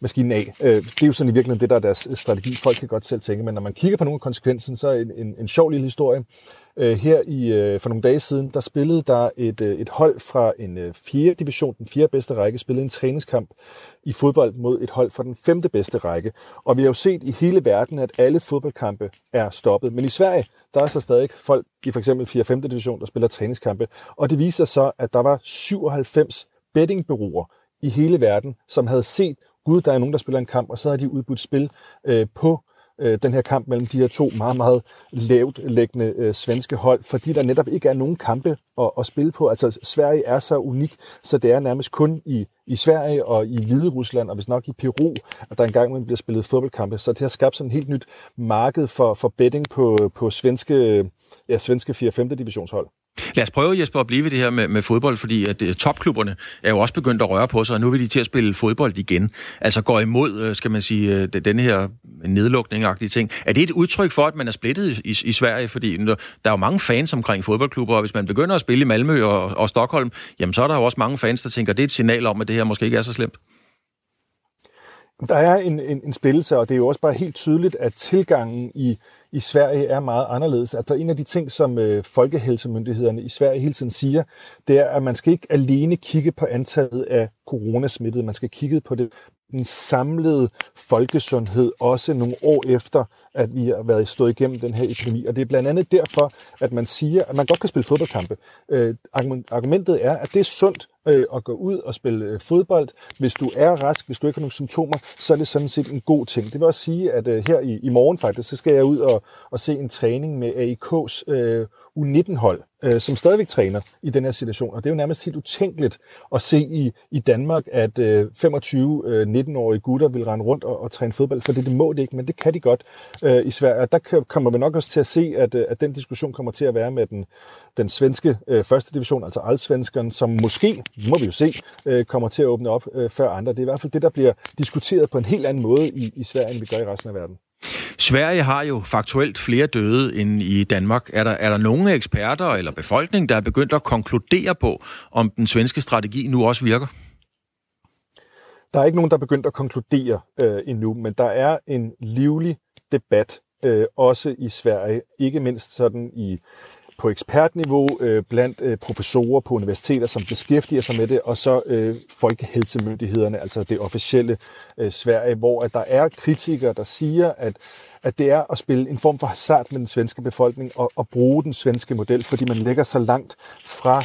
S9: maskinen af. Øh, det er jo sådan i virkeligheden det, der er deres øh, strategi. Folk kan godt selv tænke, men når man kigger på nogle af konsekvenserne, så er en, en, en sjov lille historie. Øh, her i øh, for nogle dage siden, der spillede der et, øh, et hold fra en øh, fjerde division, den fjerde bedste række, spillede en træningskamp i fodbold mod et hold fra den femte bedste række. Og vi har jo set i hele verden, at alle fodboldkampe er stoppet. Men i Sverige, der er så stadig folk i for eksempel 4. 5. division, der spiller træningskampe. Og det viser så, at der var 97 bettingbureauer i hele verden, som havde set, gud, der er nogen, der spiller en kamp, og så har de udbudt spil øh, på øh, den her kamp mellem de her to meget, meget lavt læggende øh, svenske hold, fordi der netop ikke er nogen kampe at, at spille på. Altså, Sverige er så unik, så det er nærmest kun i, i Sverige og i Hvide Rusland, og hvis nok i Peru, at der engang man bliver spillet fodboldkampe. Så det har skabt sådan et helt nyt marked for, for betting på, på svenske, ja, svenske 4. 5. divisionshold.
S2: Lad os prøve, Jesper, at blive ved det her med, med fodbold, fordi at øh, topklubberne er jo også begyndt at røre på sig, og nu vil de til at spille fodbold igen. Altså går imod, øh, skal man sige, øh, den her nedlukning ting. Er det et udtryk for, at man er splittet i, i Sverige? Fordi der er jo mange fans omkring fodboldklubber, og hvis man begynder at spille i Malmø og, og Stockholm, jamen så er der jo også mange fans, der tænker, at det er et signal om, at det her måske ikke er så slemt.
S9: Der er en, en, en spillelse, og det er jo også bare helt tydeligt, at tilgangen i i Sverige er meget anderledes. Altså en af de ting, som øh, folkehelsemyndighederne i Sverige hele tiden siger, det er, at man skal ikke alene kigge på antallet af coronasmittede, man skal kigge på det den samlede folkesundhed, også nogle år efter, at vi har været stået igennem den her epidemi. Og det er blandt andet derfor, at man siger, at man godt kan spille fodboldkampe. Øh, argumentet er, at det er sundt øh, at gå ud og spille øh, fodbold. Hvis du er rask, hvis du ikke har nogen symptomer, så er det sådan set en god ting. Det vil også sige, at øh, her i, i morgen faktisk, så skal jeg ud og, og se en træning med AIK's øh, U19-hold, øh, som stadigvæk træner i den her situation. Og det er jo nærmest helt utænkeligt at se i, i Danmark, at øh, 25 øh, 19-årige gutter vil rende rundt og, og træne fodbold, for det, det må det ikke, men det kan de godt øh, i Sverige. Og der kommer vi nok også til at se, at, øh, at den diskussion kommer til at være med den, den svenske øh, første division, altså allsvenskeren, som måske, må vi jo se, øh, kommer til at åbne op øh, før andre. Det er i hvert fald det, der bliver diskuteret på en helt anden måde i, i Sverige, end vi gør i resten af verden.
S2: Sverige har jo faktuelt flere døde end i Danmark. Er der, er der nogle eksperter eller befolkning, der er begyndt at konkludere på, om den svenske strategi nu også virker?
S9: Der er ikke nogen, der er begyndt at konkludere øh, endnu, men der er en livlig debat, øh, også i Sverige, ikke mindst sådan i på ekspertniveau øh, blandt øh, professorer på universiteter, som beskæftiger sig med det, og så øh, folkehelsemyndighederne, altså det officielle øh, Sverige, hvor at der er kritikere, der siger, at at det er at spille en form for hasard med den svenske befolkning og, og bruge den svenske model, fordi man lægger så langt fra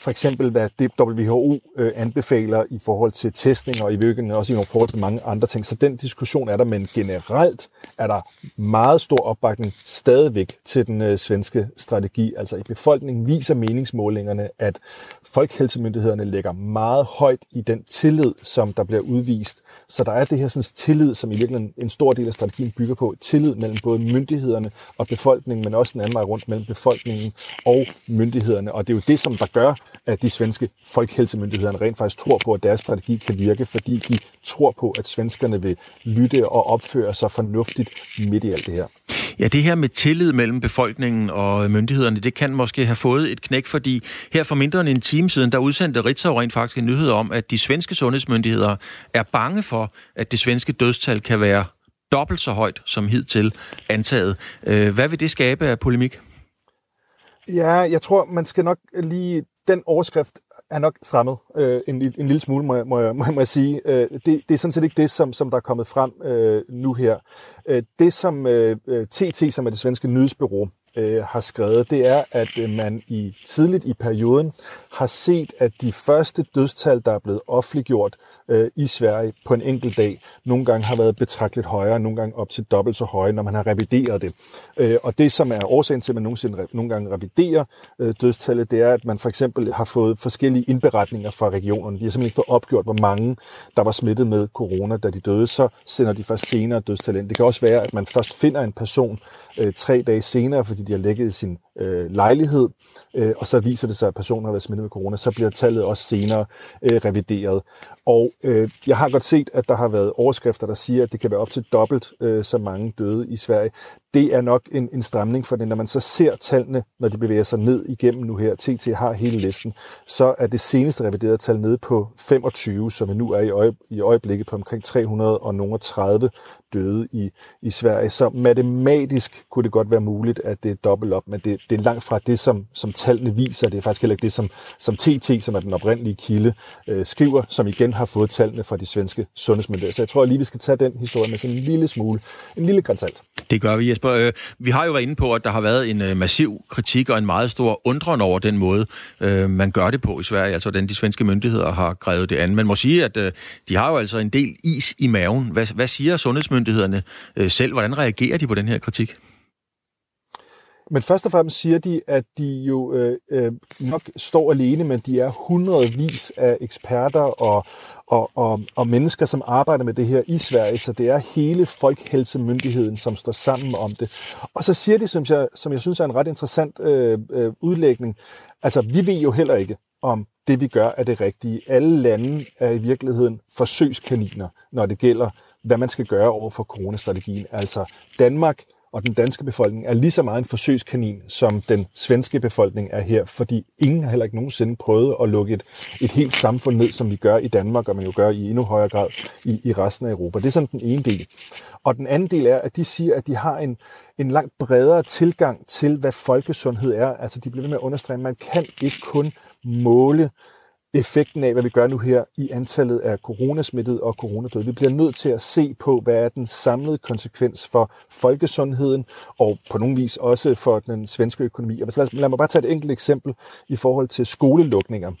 S9: for eksempel, hvad det WHO øh, anbefaler i forhold til testning, og i virkeligheden også i forhold til mange andre ting. Så den diskussion er der, men generelt er der meget stor opbakning stadigvæk til den øh, svenske strategi. Altså i befolkningen viser meningsmålingerne, at folkehelsemyndighederne lægger meget højt i den tillid, som der bliver udvist. Så der er det her sådan, tillid, som i virkeligheden en stor del af strategien bygger på. Tillid mellem både myndighederne og befolkningen, men også den anden vej rundt mellem befolkningen og myndighederne. Og det er jo det, som der gør, at de svenske folkehelsemyndigheder rent faktisk tror på, at deres strategi kan virke, fordi de tror på, at svenskerne vil lytte og opføre sig fornuftigt midt i alt det her.
S2: Ja, det her med tillid mellem befolkningen og myndighederne, det kan måske have fået et knæk, fordi her for mindre end en time siden, der udsendte Ritzau rent faktisk en nyhed om, at de svenske sundhedsmyndigheder er bange for, at det svenske dødstal kan være dobbelt så højt som hidtil antaget. Øh, hvad vil det skabe af polemik?
S9: Ja, jeg tror, man skal nok lige den overskrift er nok strammet øh, en, en lille smule, må jeg, må jeg, må jeg sige. Øh, det, det er sådan set ikke det, som, som der er kommet frem øh, nu her. Øh, det, som øh, øh TT, som er det svenske nyhedsbyrå, øh, har skrevet, det er, at øh, man i tidligt i perioden har set, at de første dødstal, der er blevet offentliggjort øh, i Sverige på en enkelt dag, nogle gange har været betragteligt højere, nogle gange op til dobbelt så høje, når man har revideret det. Øh, og det, som er årsagen til, at man nogensinde, nogle gange reviderer øh, dødstallet, det er, at man for eksempel har fået forskellige indberetninger fra regionerne. De har simpelthen ikke fået opgjort, hvor mange, der var smittet med corona, da de døde. Så sender de først senere dødstal ind. Det kan også være, at man først finder en person øh, tre dage senere, fordi de har lægget sin øh, lejlighed, øh, og så viser det sig, at personen har været smittet med corona, så bliver tallet også senere øh, revideret. Og øh, jeg har godt set, at der har været overskrifter, der siger, at det kan være op til dobbelt øh, så mange døde i Sverige det er nok en, en stramning for det. Når man så ser tallene, når de bevæger sig ned igennem nu her, TT har hele listen, så er det seneste reviderede tal nede på 25, som nu er i, øje, i øjeblikket på omkring 330 døde i, i Sverige. Så matematisk kunne det godt være muligt, at det er dobbelt op, men det, det er langt fra det, som, som tallene viser. Det er faktisk heller ikke det, som, som TT, som er den oprindelige kilde, øh, skriver, som igen har fået tallene fra de svenske sundhedsmyndigheder. Så jeg tror lige, vi skal tage den historie med sådan en lille smule, en lille grænsalt.
S2: Det gør vi, Jesper. Øh, vi har jo været inde på, at der har været en øh, massiv kritik og en meget stor undren over den måde, øh, man gør det på i Sverige, altså den de svenske myndigheder har grevet det an. Man må sige, at øh, de har jo altså en del is i maven. Hvad, hvad siger sundhedsmyndighederne øh, selv? Hvordan reagerer de på den her kritik?
S9: Men først og fremmest siger de, at de jo øh, øh, nok står alene, men de er hundredvis af eksperter og, og, og, og mennesker, som arbejder med det her i Sverige, så det er hele Folkehelsemyndigheden, som står sammen om det. Og så siger de, som jeg, som jeg synes er en ret interessant øh, øh, udlægning, altså vi ved jo heller ikke, om det vi gør er det rigtige. Alle lande er i virkeligheden forsøgskaniner, når det gælder, hvad man skal gøre over for coronastrategien. Altså Danmark og den danske befolkning er lige så meget en forsøgskanin, som den svenske befolkning er her, fordi ingen har heller ikke nogensinde prøvet at lukke et, et helt samfund ned, som vi gør i Danmark, og man jo gør i endnu højere grad i, i resten af Europa. Det er sådan den ene del. Og den anden del er, at de siger, at de har en, en langt bredere tilgang til, hvad folkesundhed er. Altså de bliver ved med at understrege, at man kan ikke kun måle effekten af, hvad vi gør nu her i antallet af coronasmittede og coronadøde. Vi bliver nødt til at se på, hvad er den samlede konsekvens for folkesundheden, og på nogen vis også for den svenske økonomi. Og lad, lad mig bare tage et enkelt eksempel i forhold til skolelukninger.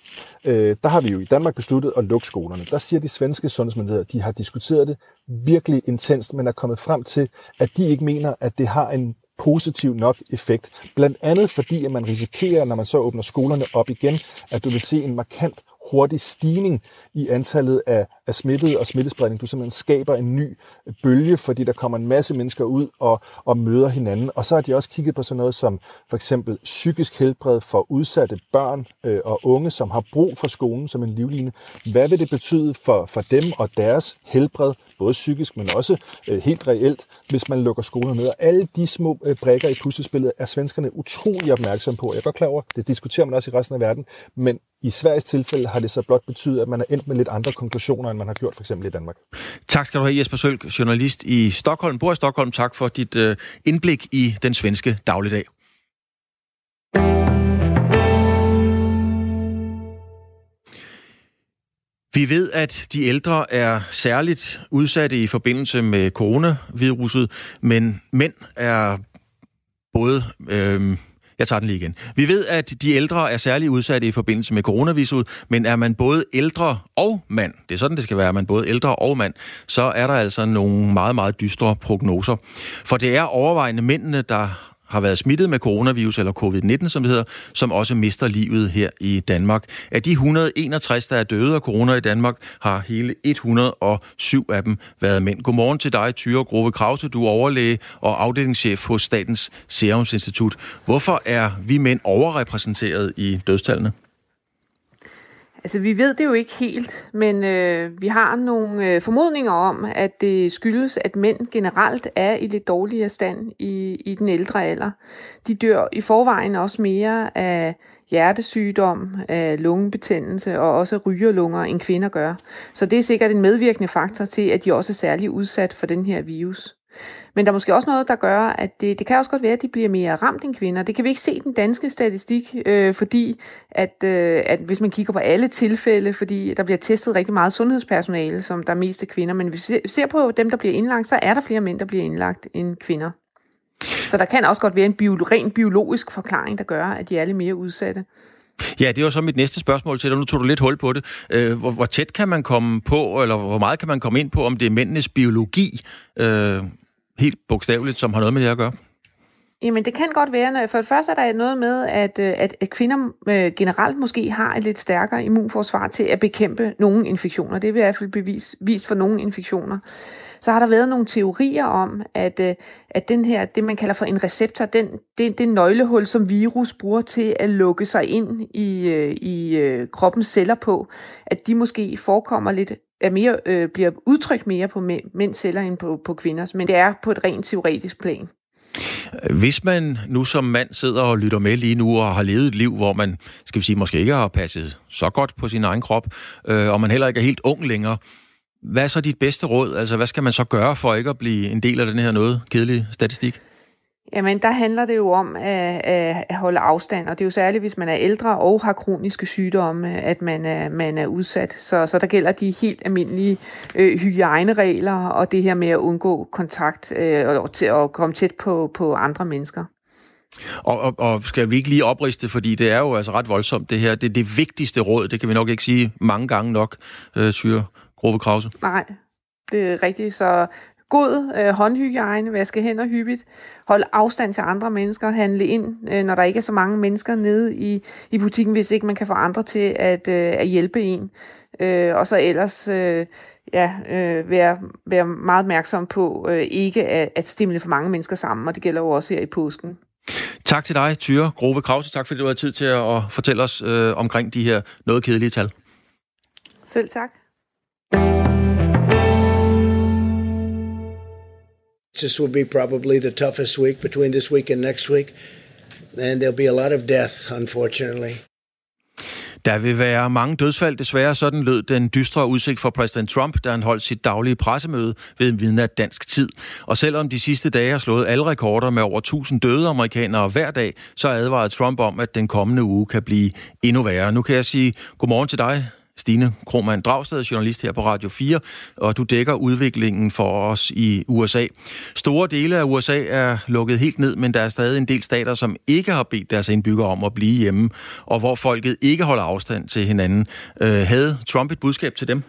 S9: Øh, der har vi jo i Danmark besluttet at lukke skolerne. Der siger de svenske sundhedsmyndigheder, de har diskuteret det virkelig intenst, men er kommet frem til, at de ikke mener, at det har en positiv nok effekt. Blandt andet fordi, at man risikerer, når man så åbner skolerne op igen, at du vil se en markant hurtig stigning i antallet af, af smittede og smittespredning. Du simpelthen skaber en ny bølge, fordi der kommer en masse mennesker ud og, og møder hinanden. Og så har de også kigget på sådan noget som for eksempel psykisk helbred for udsatte børn øh, og unge, som har brug for skolen som en livline. Hvad vil det betyde for, for dem og deres helbred, både psykisk, men også øh, helt reelt, hvis man lukker skolen ned. Og alle de små øh, brækker i puslespillet er svenskerne utrolig opmærksom på. Jeg er godt klar over, det diskuterer man også i resten af verden, men i Sveriges tilfælde har det så blot betydet, at man er endt med lidt andre konklusioner, end man har gjort for eksempel i Danmark.
S2: Tak skal du have, Jesper Sølk, journalist i Stockholm. Bor i Stockholm. Tak for dit øh, indblik i den svenske dagligdag. Vi ved, at de ældre er særligt udsatte i forbindelse med coronaviruset, men mænd er både øh, jeg tager den lige igen. Vi ved, at de ældre er særligt udsatte i forbindelse med coronaviruset, men er man både ældre og mand, det er sådan, det skal være, er man både ældre og mand, så er der altså nogle meget, meget dystre prognoser. For det er overvejende mændene, der har været smittet med coronavirus, eller covid-19 som det hedder, som også mister livet her i Danmark. Af de 161, der er døde af corona i Danmark, har hele 107 af dem været mænd. Godmorgen til dig, Tyre Grove Krause. Du er overlæge og afdelingschef hos Statens Serum Institut. Hvorfor er vi mænd overrepræsenteret i dødstallene?
S10: Altså, vi ved det jo ikke helt, men øh, vi har nogle øh, formodninger om, at det skyldes, at mænd generelt er i lidt dårligere stand i, i den ældre alder. De dør i forvejen også mere af hjertesygdom, af lungebetændelse og også rygerlunger, end kvinder gør. Så det er sikkert en medvirkende faktor til, at de også er særlig udsat for den her virus. Men der er måske også noget, der gør, at det, det kan også godt være, at de bliver mere ramt end kvinder. Det kan vi ikke se i den danske statistik, øh, fordi at, øh, at hvis man kigger på alle tilfælde, fordi der bliver testet rigtig meget sundhedspersonale, som der er mest af kvinder, men hvis vi ser på dem, der bliver indlagt, så er der flere mænd, der bliver indlagt end kvinder. Så der kan også godt være en bio, ren biologisk forklaring, der gør, at de er lidt mere udsatte.
S2: Ja, det var så mit næste spørgsmål til dig. Nu tog du lidt hul på det. Øh, hvor, hvor tæt kan man komme på, eller hvor meget kan man komme ind på, om det er mændenes biologi, øh, helt bogstaveligt, som har noget med det at gøre?
S10: Jamen, det kan godt være. For det første er der noget med, at, øh, at, at kvinder øh, generelt måske har et lidt stærkere immunforsvar til at bekæmpe nogle infektioner. Det er i hvert fald bevis, vist for nogle infektioner. Så har der været nogle teorier om, at, øh, at den her, det man kalder for en receptor, den, det, det nøglehul, som virus bruger til at lukke sig ind i, øh, i øh, kroppens celler på, at de måske forekommer lidt er mere, øh, bliver udtrykt mere på mænds celler end på, på kvinders, men det er på et rent teoretisk plan.
S2: Hvis man nu som mand sidder og lytter med lige nu og har levet et liv, hvor man, skal vi sige, måske ikke har passet så godt på sin egen krop, øh, og man heller ikke er helt ung længere, hvad er så dit bedste råd? Altså, hvad skal man så gøre for ikke at blive en del af den her noget kedelige statistik?
S10: Jamen, der handler det jo om at, at holde afstand, og det er jo særligt, hvis man er ældre og har kroniske sygdomme, at man er, man er udsat. Så, så der gælder de helt almindelige øh, hygiejneregler, og det her med at undgå kontakt øh, og til at komme tæt på, på andre mennesker.
S2: Og, og, og skal vi ikke lige opriste, fordi det er jo altså ret voldsomt det her. Det er det vigtigste råd, det kan vi nok ikke sige mange gange nok, øh, Syre Grove Krause.
S10: Nej, det er rigtigt. Så god øh, håndhygiejne, vaske hænder hyppigt, holde afstand til andre mennesker, handle ind, øh, når der ikke er så mange mennesker nede i, i butikken, hvis ikke man kan få andre til at, øh, at hjælpe en. Øh, og så ellers øh, ja, øh, være, være meget opmærksom på øh, ikke at, at stimle for mange mennesker sammen, og det gælder jo også her i påsken.
S2: Tak til dig, Tyre Grove Krause. Tak fordi du har tid til at fortælle os øh, omkring de her noget kedelige tal.
S10: Selv tak.
S11: This will be probably the toughest week between this week and next week. And there'll be a lot of death, unfortunately.
S2: Der vil være mange dødsfald, desværre. Sådan lød den dystre udsigt for præsident Trump, da han holdt sit daglige pressemøde ved en midnat dansk tid. Og selvom de sidste dage har slået alle rekorder med over 1000 døde amerikanere hver dag, så advarede Trump om, at den kommende uge kan blive endnu værre. Nu kan jeg sige godmorgen til dig, Stine Kromand Dragsted, journalist her på Radio 4, og du dækker udviklingen for os i USA. Store dele af USA er lukket helt ned, men der er stadig en del stater, som ikke har bedt deres indbyggere om at blive hjemme, og hvor folket ikke holder afstand til hinanden. Øh, havde Trump et budskab til dem?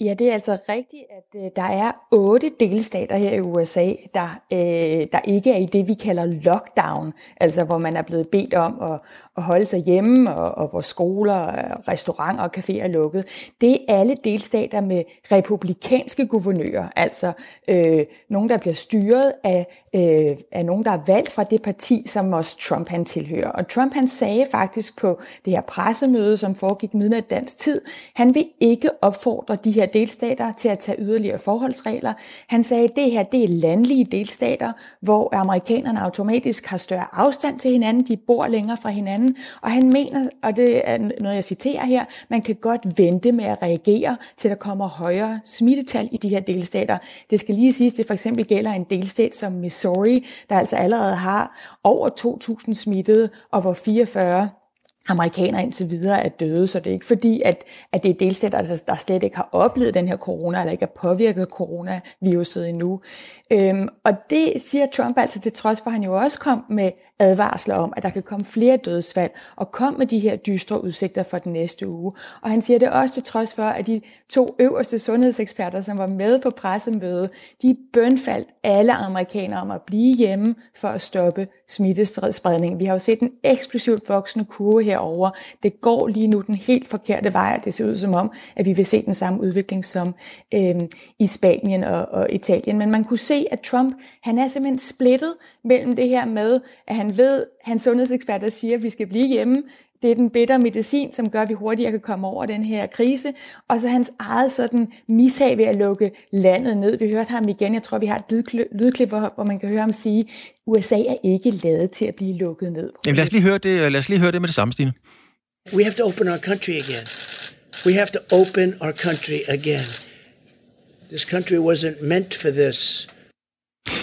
S12: Ja, det er altså rigtigt, at øh, der er otte delstater her i USA, der, øh, der ikke er i det, vi kalder lockdown, altså hvor man er blevet bedt om at, at holde sig hjemme, og, og hvor skoler, restauranter og caféer er lukket. Det er alle delstater med republikanske guvernører, altså øh, nogen, der bliver styret af, øh, af nogen, der er valgt fra det parti, som også Trump han tilhører. Og Trump han sagde faktisk på det her pressemøde, som foregik midnat dansk tid, han vil ikke opfordre de her delstater til at tage yderligere forholdsregler. Han sagde, at det her det er landlige delstater, hvor amerikanerne automatisk har større afstand til hinanden, de bor længere fra hinanden, og han mener, og det er noget, jeg citerer her, man kan godt vente med at reagere, til der kommer højere smittetal i de her delstater. Det skal lige siges, det for eksempel gælder en delstat som Missouri, der altså allerede har over 2.000 smittede, og hvor 44 amerikanere indtil videre er døde, så det er ikke fordi, at, at det er delstater, der slet ikke har oplevet den her corona, eller ikke er påvirket af coronaviruset endnu. Øhm, og det siger Trump altså til trods for, at han jo også kom med advarsler om, at der kan komme flere dødsfald, og kom med de her dystre udsigter for den næste uge. Og han siger det også til trods for, at de to øverste sundhedseksperter, som var med på pressemødet, de bønfaldt alle amerikanere om at blive hjemme for at stoppe smittespredning. Vi har jo set en eksplosivt voksende kurve herover. Det går lige nu den helt forkerte vej, og det ser ud som om, at vi vil se den samme udvikling som øh, i Spanien og, og Italien. Men man kunne se, at Trump, han er simpelthen splittet mellem det her med, at han ved, hans sundhedseksperter siger, at vi skal blive hjemme, det er den bedre medicin, som gør, at vi hurtigere kan komme over den her krise. Og så hans eget sådan mishag ved at lukke landet ned. Vi hørte ham igen. Jeg tror, vi har et lydklip, hvor man kan høre ham sige, USA er ikke lavet til at blive lukket ned.
S2: Jamen, lad, os lige høre det, lad os lige høre det med det samme, Stine.
S11: We have to open our country again. We have to open our country again. This country wasn't meant for this.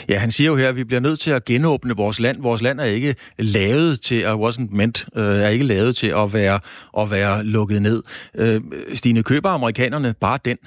S2: Ja, han siger jo her, at vi bliver nødt til at genåbne vores land. Vores land er ikke lavet til, at wasn't meant, øh, er ikke lavet til at være, at være lukket ned. Øh, Stine, køber amerikanerne bare den?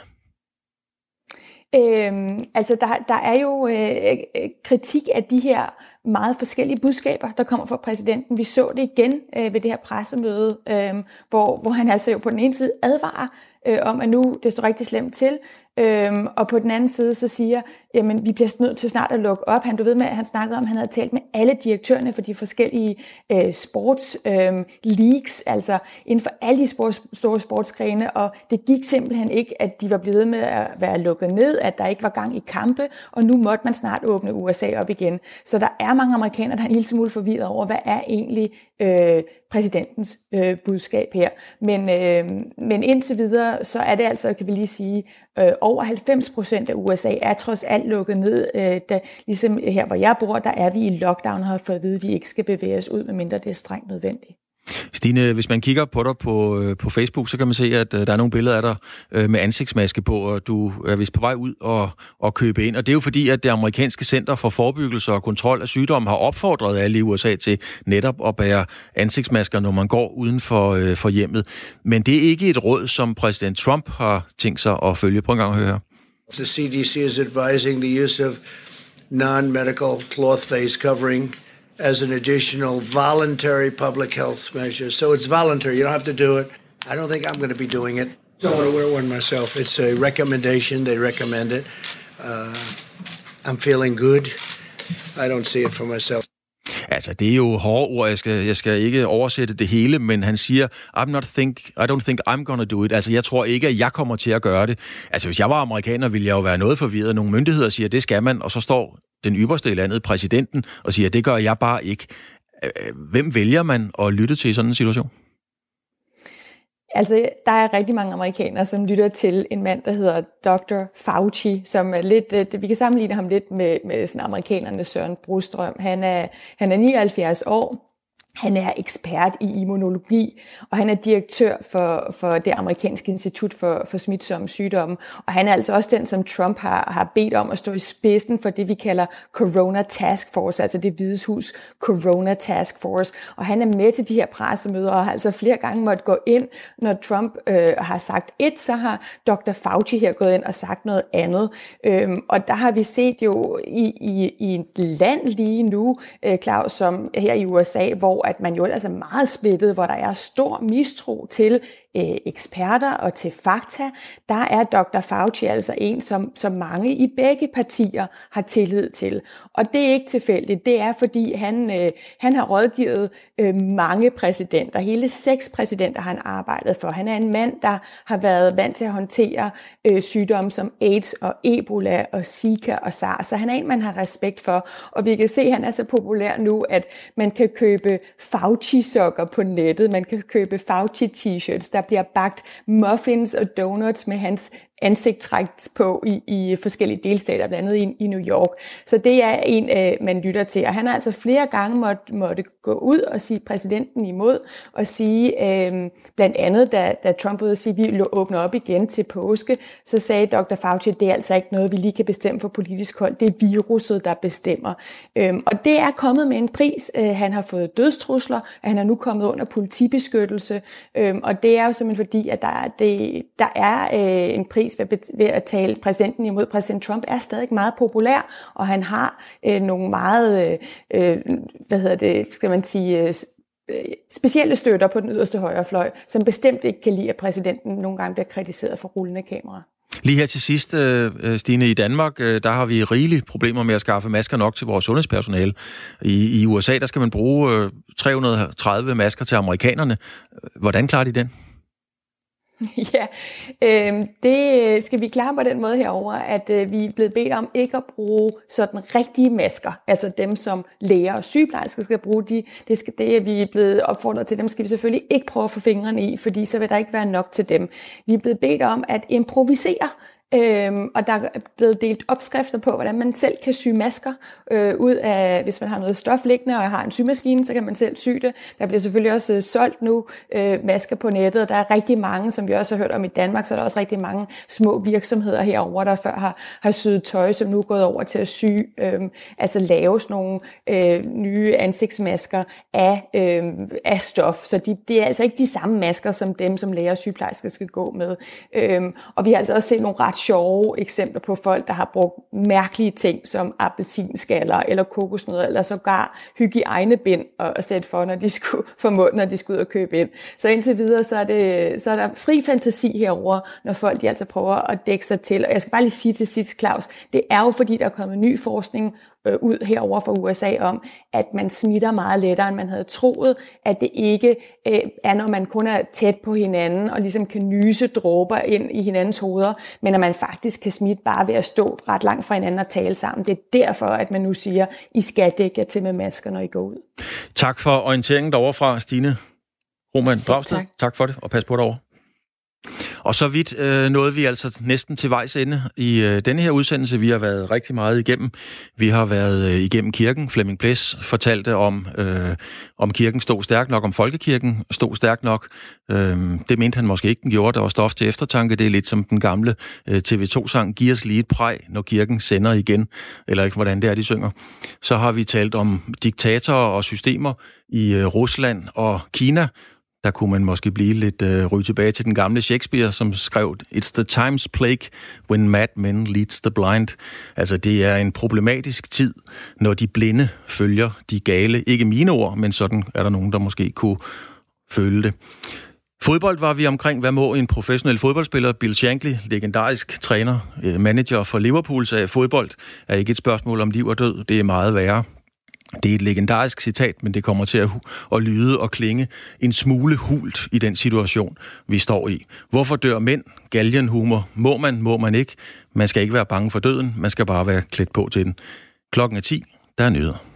S12: Øhm, altså, der, der er jo øh, kritik af de her meget forskellige budskaber, der kommer fra præsidenten. Vi så det igen øh, ved det her pressemøde, øh, hvor, hvor han altså jo på den ene side advarer øh, om, at nu det står rigtig slemt til, Øhm, og på den anden side så siger, jamen vi bliver nødt til snart at lukke op. Han, du ved med, at han snakkede om, at han havde talt med alle direktørerne for de forskellige øh, sports øh, leagues, altså inden for alle de sports, store sportsgrene, og det gik simpelthen ikke, at de var blevet med at være lukket ned, at der ikke var gang i kampe, og nu måtte man snart åbne USA op igen. Så der er mange amerikanere, der er en lille smule forvirret over, hvad er egentlig øh, præsidentens øh, budskab her. Men, øh, men indtil videre, så er det altså, kan vi lige sige, øh, over 90 procent af USA er trods alt lukket ned. Øh, da, ligesom her, hvor jeg bor, der er vi i lockdown og har fået at vide, at vi ikke skal bevæge os ud, medmindre det er strengt nødvendigt.
S2: Stine, hvis man kigger på dig på, øh, på Facebook, så kan man se, at øh, der er nogle billeder af dig øh, med ansigtsmaske på, og du er vist på vej ud og, og købe ind. Og det er jo fordi, at det amerikanske Center for Forebyggelse og Kontrol af Sygdomme har opfordret alle i USA til netop at bære ansigtsmasker, når man går uden for, for hjemmet. Men det er ikke et råd, som præsident Trump har tænkt sig at følge. Prøv en gang at høre.
S11: The CDC is advising the use of non-medical cloth face covering as an additional voluntary public health measure. So it's voluntary. You don't have to do it. I don't think I'm going to be doing it. Don't want to wear one myself. It's a recommendation. They recommend it. Uh, I'm feeling good. I don't see it for myself.
S2: Altså, det er jo hårde ord. Jeg skal, jeg skal ikke oversætte det hele, men han siger, I'm not think, I don't think I'm gonna do it. Altså, jeg tror ikke, at jeg kommer til at gøre det. Altså, hvis jeg var amerikaner, ville jeg jo være noget forvirret. Nogle myndigheder siger, det skal man, og så står den ypperste i landet, præsidenten, og siger, det gør jeg bare ikke. Hvem vælger man at lytte til i sådan en situation?
S12: Altså, der er rigtig mange amerikanere, som lytter til en mand, der hedder Dr. Fauci, som er lidt, øh, vi kan sammenligne ham lidt med, med sådan amerikanernes Søren Brostrøm. Han er, han er 79 år, han er ekspert i immunologi, og han er direktør for, for det amerikanske institut for, for smitsomme sygdomme. Og han er altså også den, som Trump har, har bedt om at stå i spidsen for det, vi kalder Corona Task Force, altså det hvide Hus Corona Task Force. Og han er med til de her pressemøder, og har altså flere gange måtte gå ind, når Trump øh, har sagt et, så har Dr. Fauci her gået ind og sagt noget andet. Øhm, og der har vi set jo i, i, i et land lige nu, øh, Claus, som her i USA, hvor at man jo ellers er meget splittet, hvor der er stor mistro til øh, eksperter og til fakta, der er Dr. Fauci altså en, som, som mange i begge partier har tillid til. Og det er ikke tilfældigt, det er fordi han, øh, han har rådgivet øh, mange præsidenter, hele seks præsidenter har han arbejdet for. Han er en mand, der har været vant til at håndtere øh, sygdomme som AIDS og Ebola og Zika og SARS, så han er en, man har respekt for. Og vi kan se, at han er så populær nu, at man kan købe Fauci-sokker på nettet, man kan købe Fauci-t-shirts, der bliver bagt muffins og donuts med hans ansigt trækt på i, i forskellige delstater, blandt andet i, i New York. Så det er en, øh, man lytter til. Og han har altså flere gange måtte, måtte gå ud og sige præsidenten imod, og sige, øh, blandt andet, da, da Trump ud og sige, at vi åbner op igen til påske, så sagde Dr. Fauci, at det er altså ikke noget, vi lige kan bestemme for politisk hold. Det er viruset, der bestemmer. Øh, og det er kommet med en pris. Øh, han har fået dødstrusler, og han er nu kommet under politibeskyttelse. Øh, og det er jo simpelthen fordi, at der, det, der er øh, en pris ved, ved at tale præsidenten imod. Præsident Trump er stadig meget populær, og han har øh, nogle meget, øh, øh hvad hedder det, skal man sige, øh, øh specielle støtter på den yderste højre fløj, som bestemt ikke kan lide, at præsidenten nogle gange bliver kritiseret for rullende kamera.
S2: Lige her til sidst, øh, Stine, i Danmark, der har vi rigelige problemer med at skaffe masker nok til vores sundhedspersonale. I, i USA, der skal man bruge 330 masker til amerikanerne. Hvordan klarer de den? [LAUGHS]
S12: Ja, øhm, øh, det skal vi klare på den måde herover, at øh, vi er blevet bedt om ikke at bruge sådan rigtige masker, altså dem som læger og sygeplejersker skal bruge. De, det, skal, det er vi er blevet opfordret til, dem skal vi selvfølgelig ikke prøve at få fingrene i, fordi så vil der ikke være nok til dem. Vi er blevet bedt om at improvisere Øhm, og der er blevet delt opskrifter på, hvordan man selv kan sy masker øh, ud af, hvis man har noget stof liggende, og har en symaskine, så kan man selv sy det. Der bliver selvfølgelig også øh, solgt nu øh, masker på nettet, og der er rigtig mange, som vi også har hørt om i Danmark, så er der også rigtig mange små virksomheder herover der før har, har syet tøj, som nu er gået over til at sy, øh, altså lave sådan nogle øh, nye ansigtsmasker af, øh, af stof. Så de, det er altså ikke de samme masker, som dem, som læger og sygeplejersker skal gå med. Øh, og vi har altså også set nogle ret sjove eksempler på folk, der har brugt mærkelige ting som appelsinskaller eller kokosnødder, eller sågar hygiejnebind at sætte for, når de skulle [LAUGHS] for mund, når de skulle ud og købe ind. Så indtil videre, så er, det, så er der fri fantasi herover, når folk de altså prøver at dække sig til. Og jeg skal bare lige sige til sidst, Claus, det er jo fordi, der er kommet ny forskning øh, ud herover fra USA om, at man smitter meget lettere, end man havde troet, at det ikke øh, er, når man kun er tæt på hinanden og ligesom kan nyse dråber ind i hinandens hoveder, men at man faktisk kan smitte bare ved at stå ret langt fra hinanden og tale sammen. Det er derfor, at man nu siger, I skal dække jer til med masker, når I går ud.
S2: Tak for orienteringen derovre fra, Stine Roman Dragsted, tak. tak for det, og pas på over. Og så vidt øh, nåede vi altså næsten til vejs ende i øh, denne her udsendelse. Vi har været rigtig meget igennem. Vi har været øh, igennem kirken. Flemming Ples fortalte om, øh, om kirken stod stærkt nok, om folkekirken stod stærkt nok. Øh, det mente han måske ikke, den gjorde. Der var stof til eftertanke. Det er lidt som den gamle øh, TV2-sang, Giv os lige et præg, når kirken sender igen. Eller ikke, hvordan det er, de synger. Så har vi talt om diktatorer og systemer i øh, Rusland og Kina, der kunne man måske blive lidt øh, ryge tilbage til den gamle Shakespeare, som skrev, It's the time's plague when mad men leads the blind. Altså, det er en problematisk tid, når de blinde følger de gale. Ikke mine ord, men sådan er der nogen, der måske kunne føle det. Fodbold var vi omkring, hvad må en professionel fodboldspiller, Bill Shankly, legendarisk træner, øh, manager for Liverpool, sagde, fodbold er ikke et spørgsmål om liv og død, det er meget værre. Det er et legendarisk citat, men det kommer til at, at lyde og klinge en smule hult i den situation, vi står i. Hvorfor dør mænd? Galgenhumor. Må man? Må man ikke? Man skal ikke være bange for døden. Man skal bare være klædt på til den. Klokken er 10. Der er nyheder.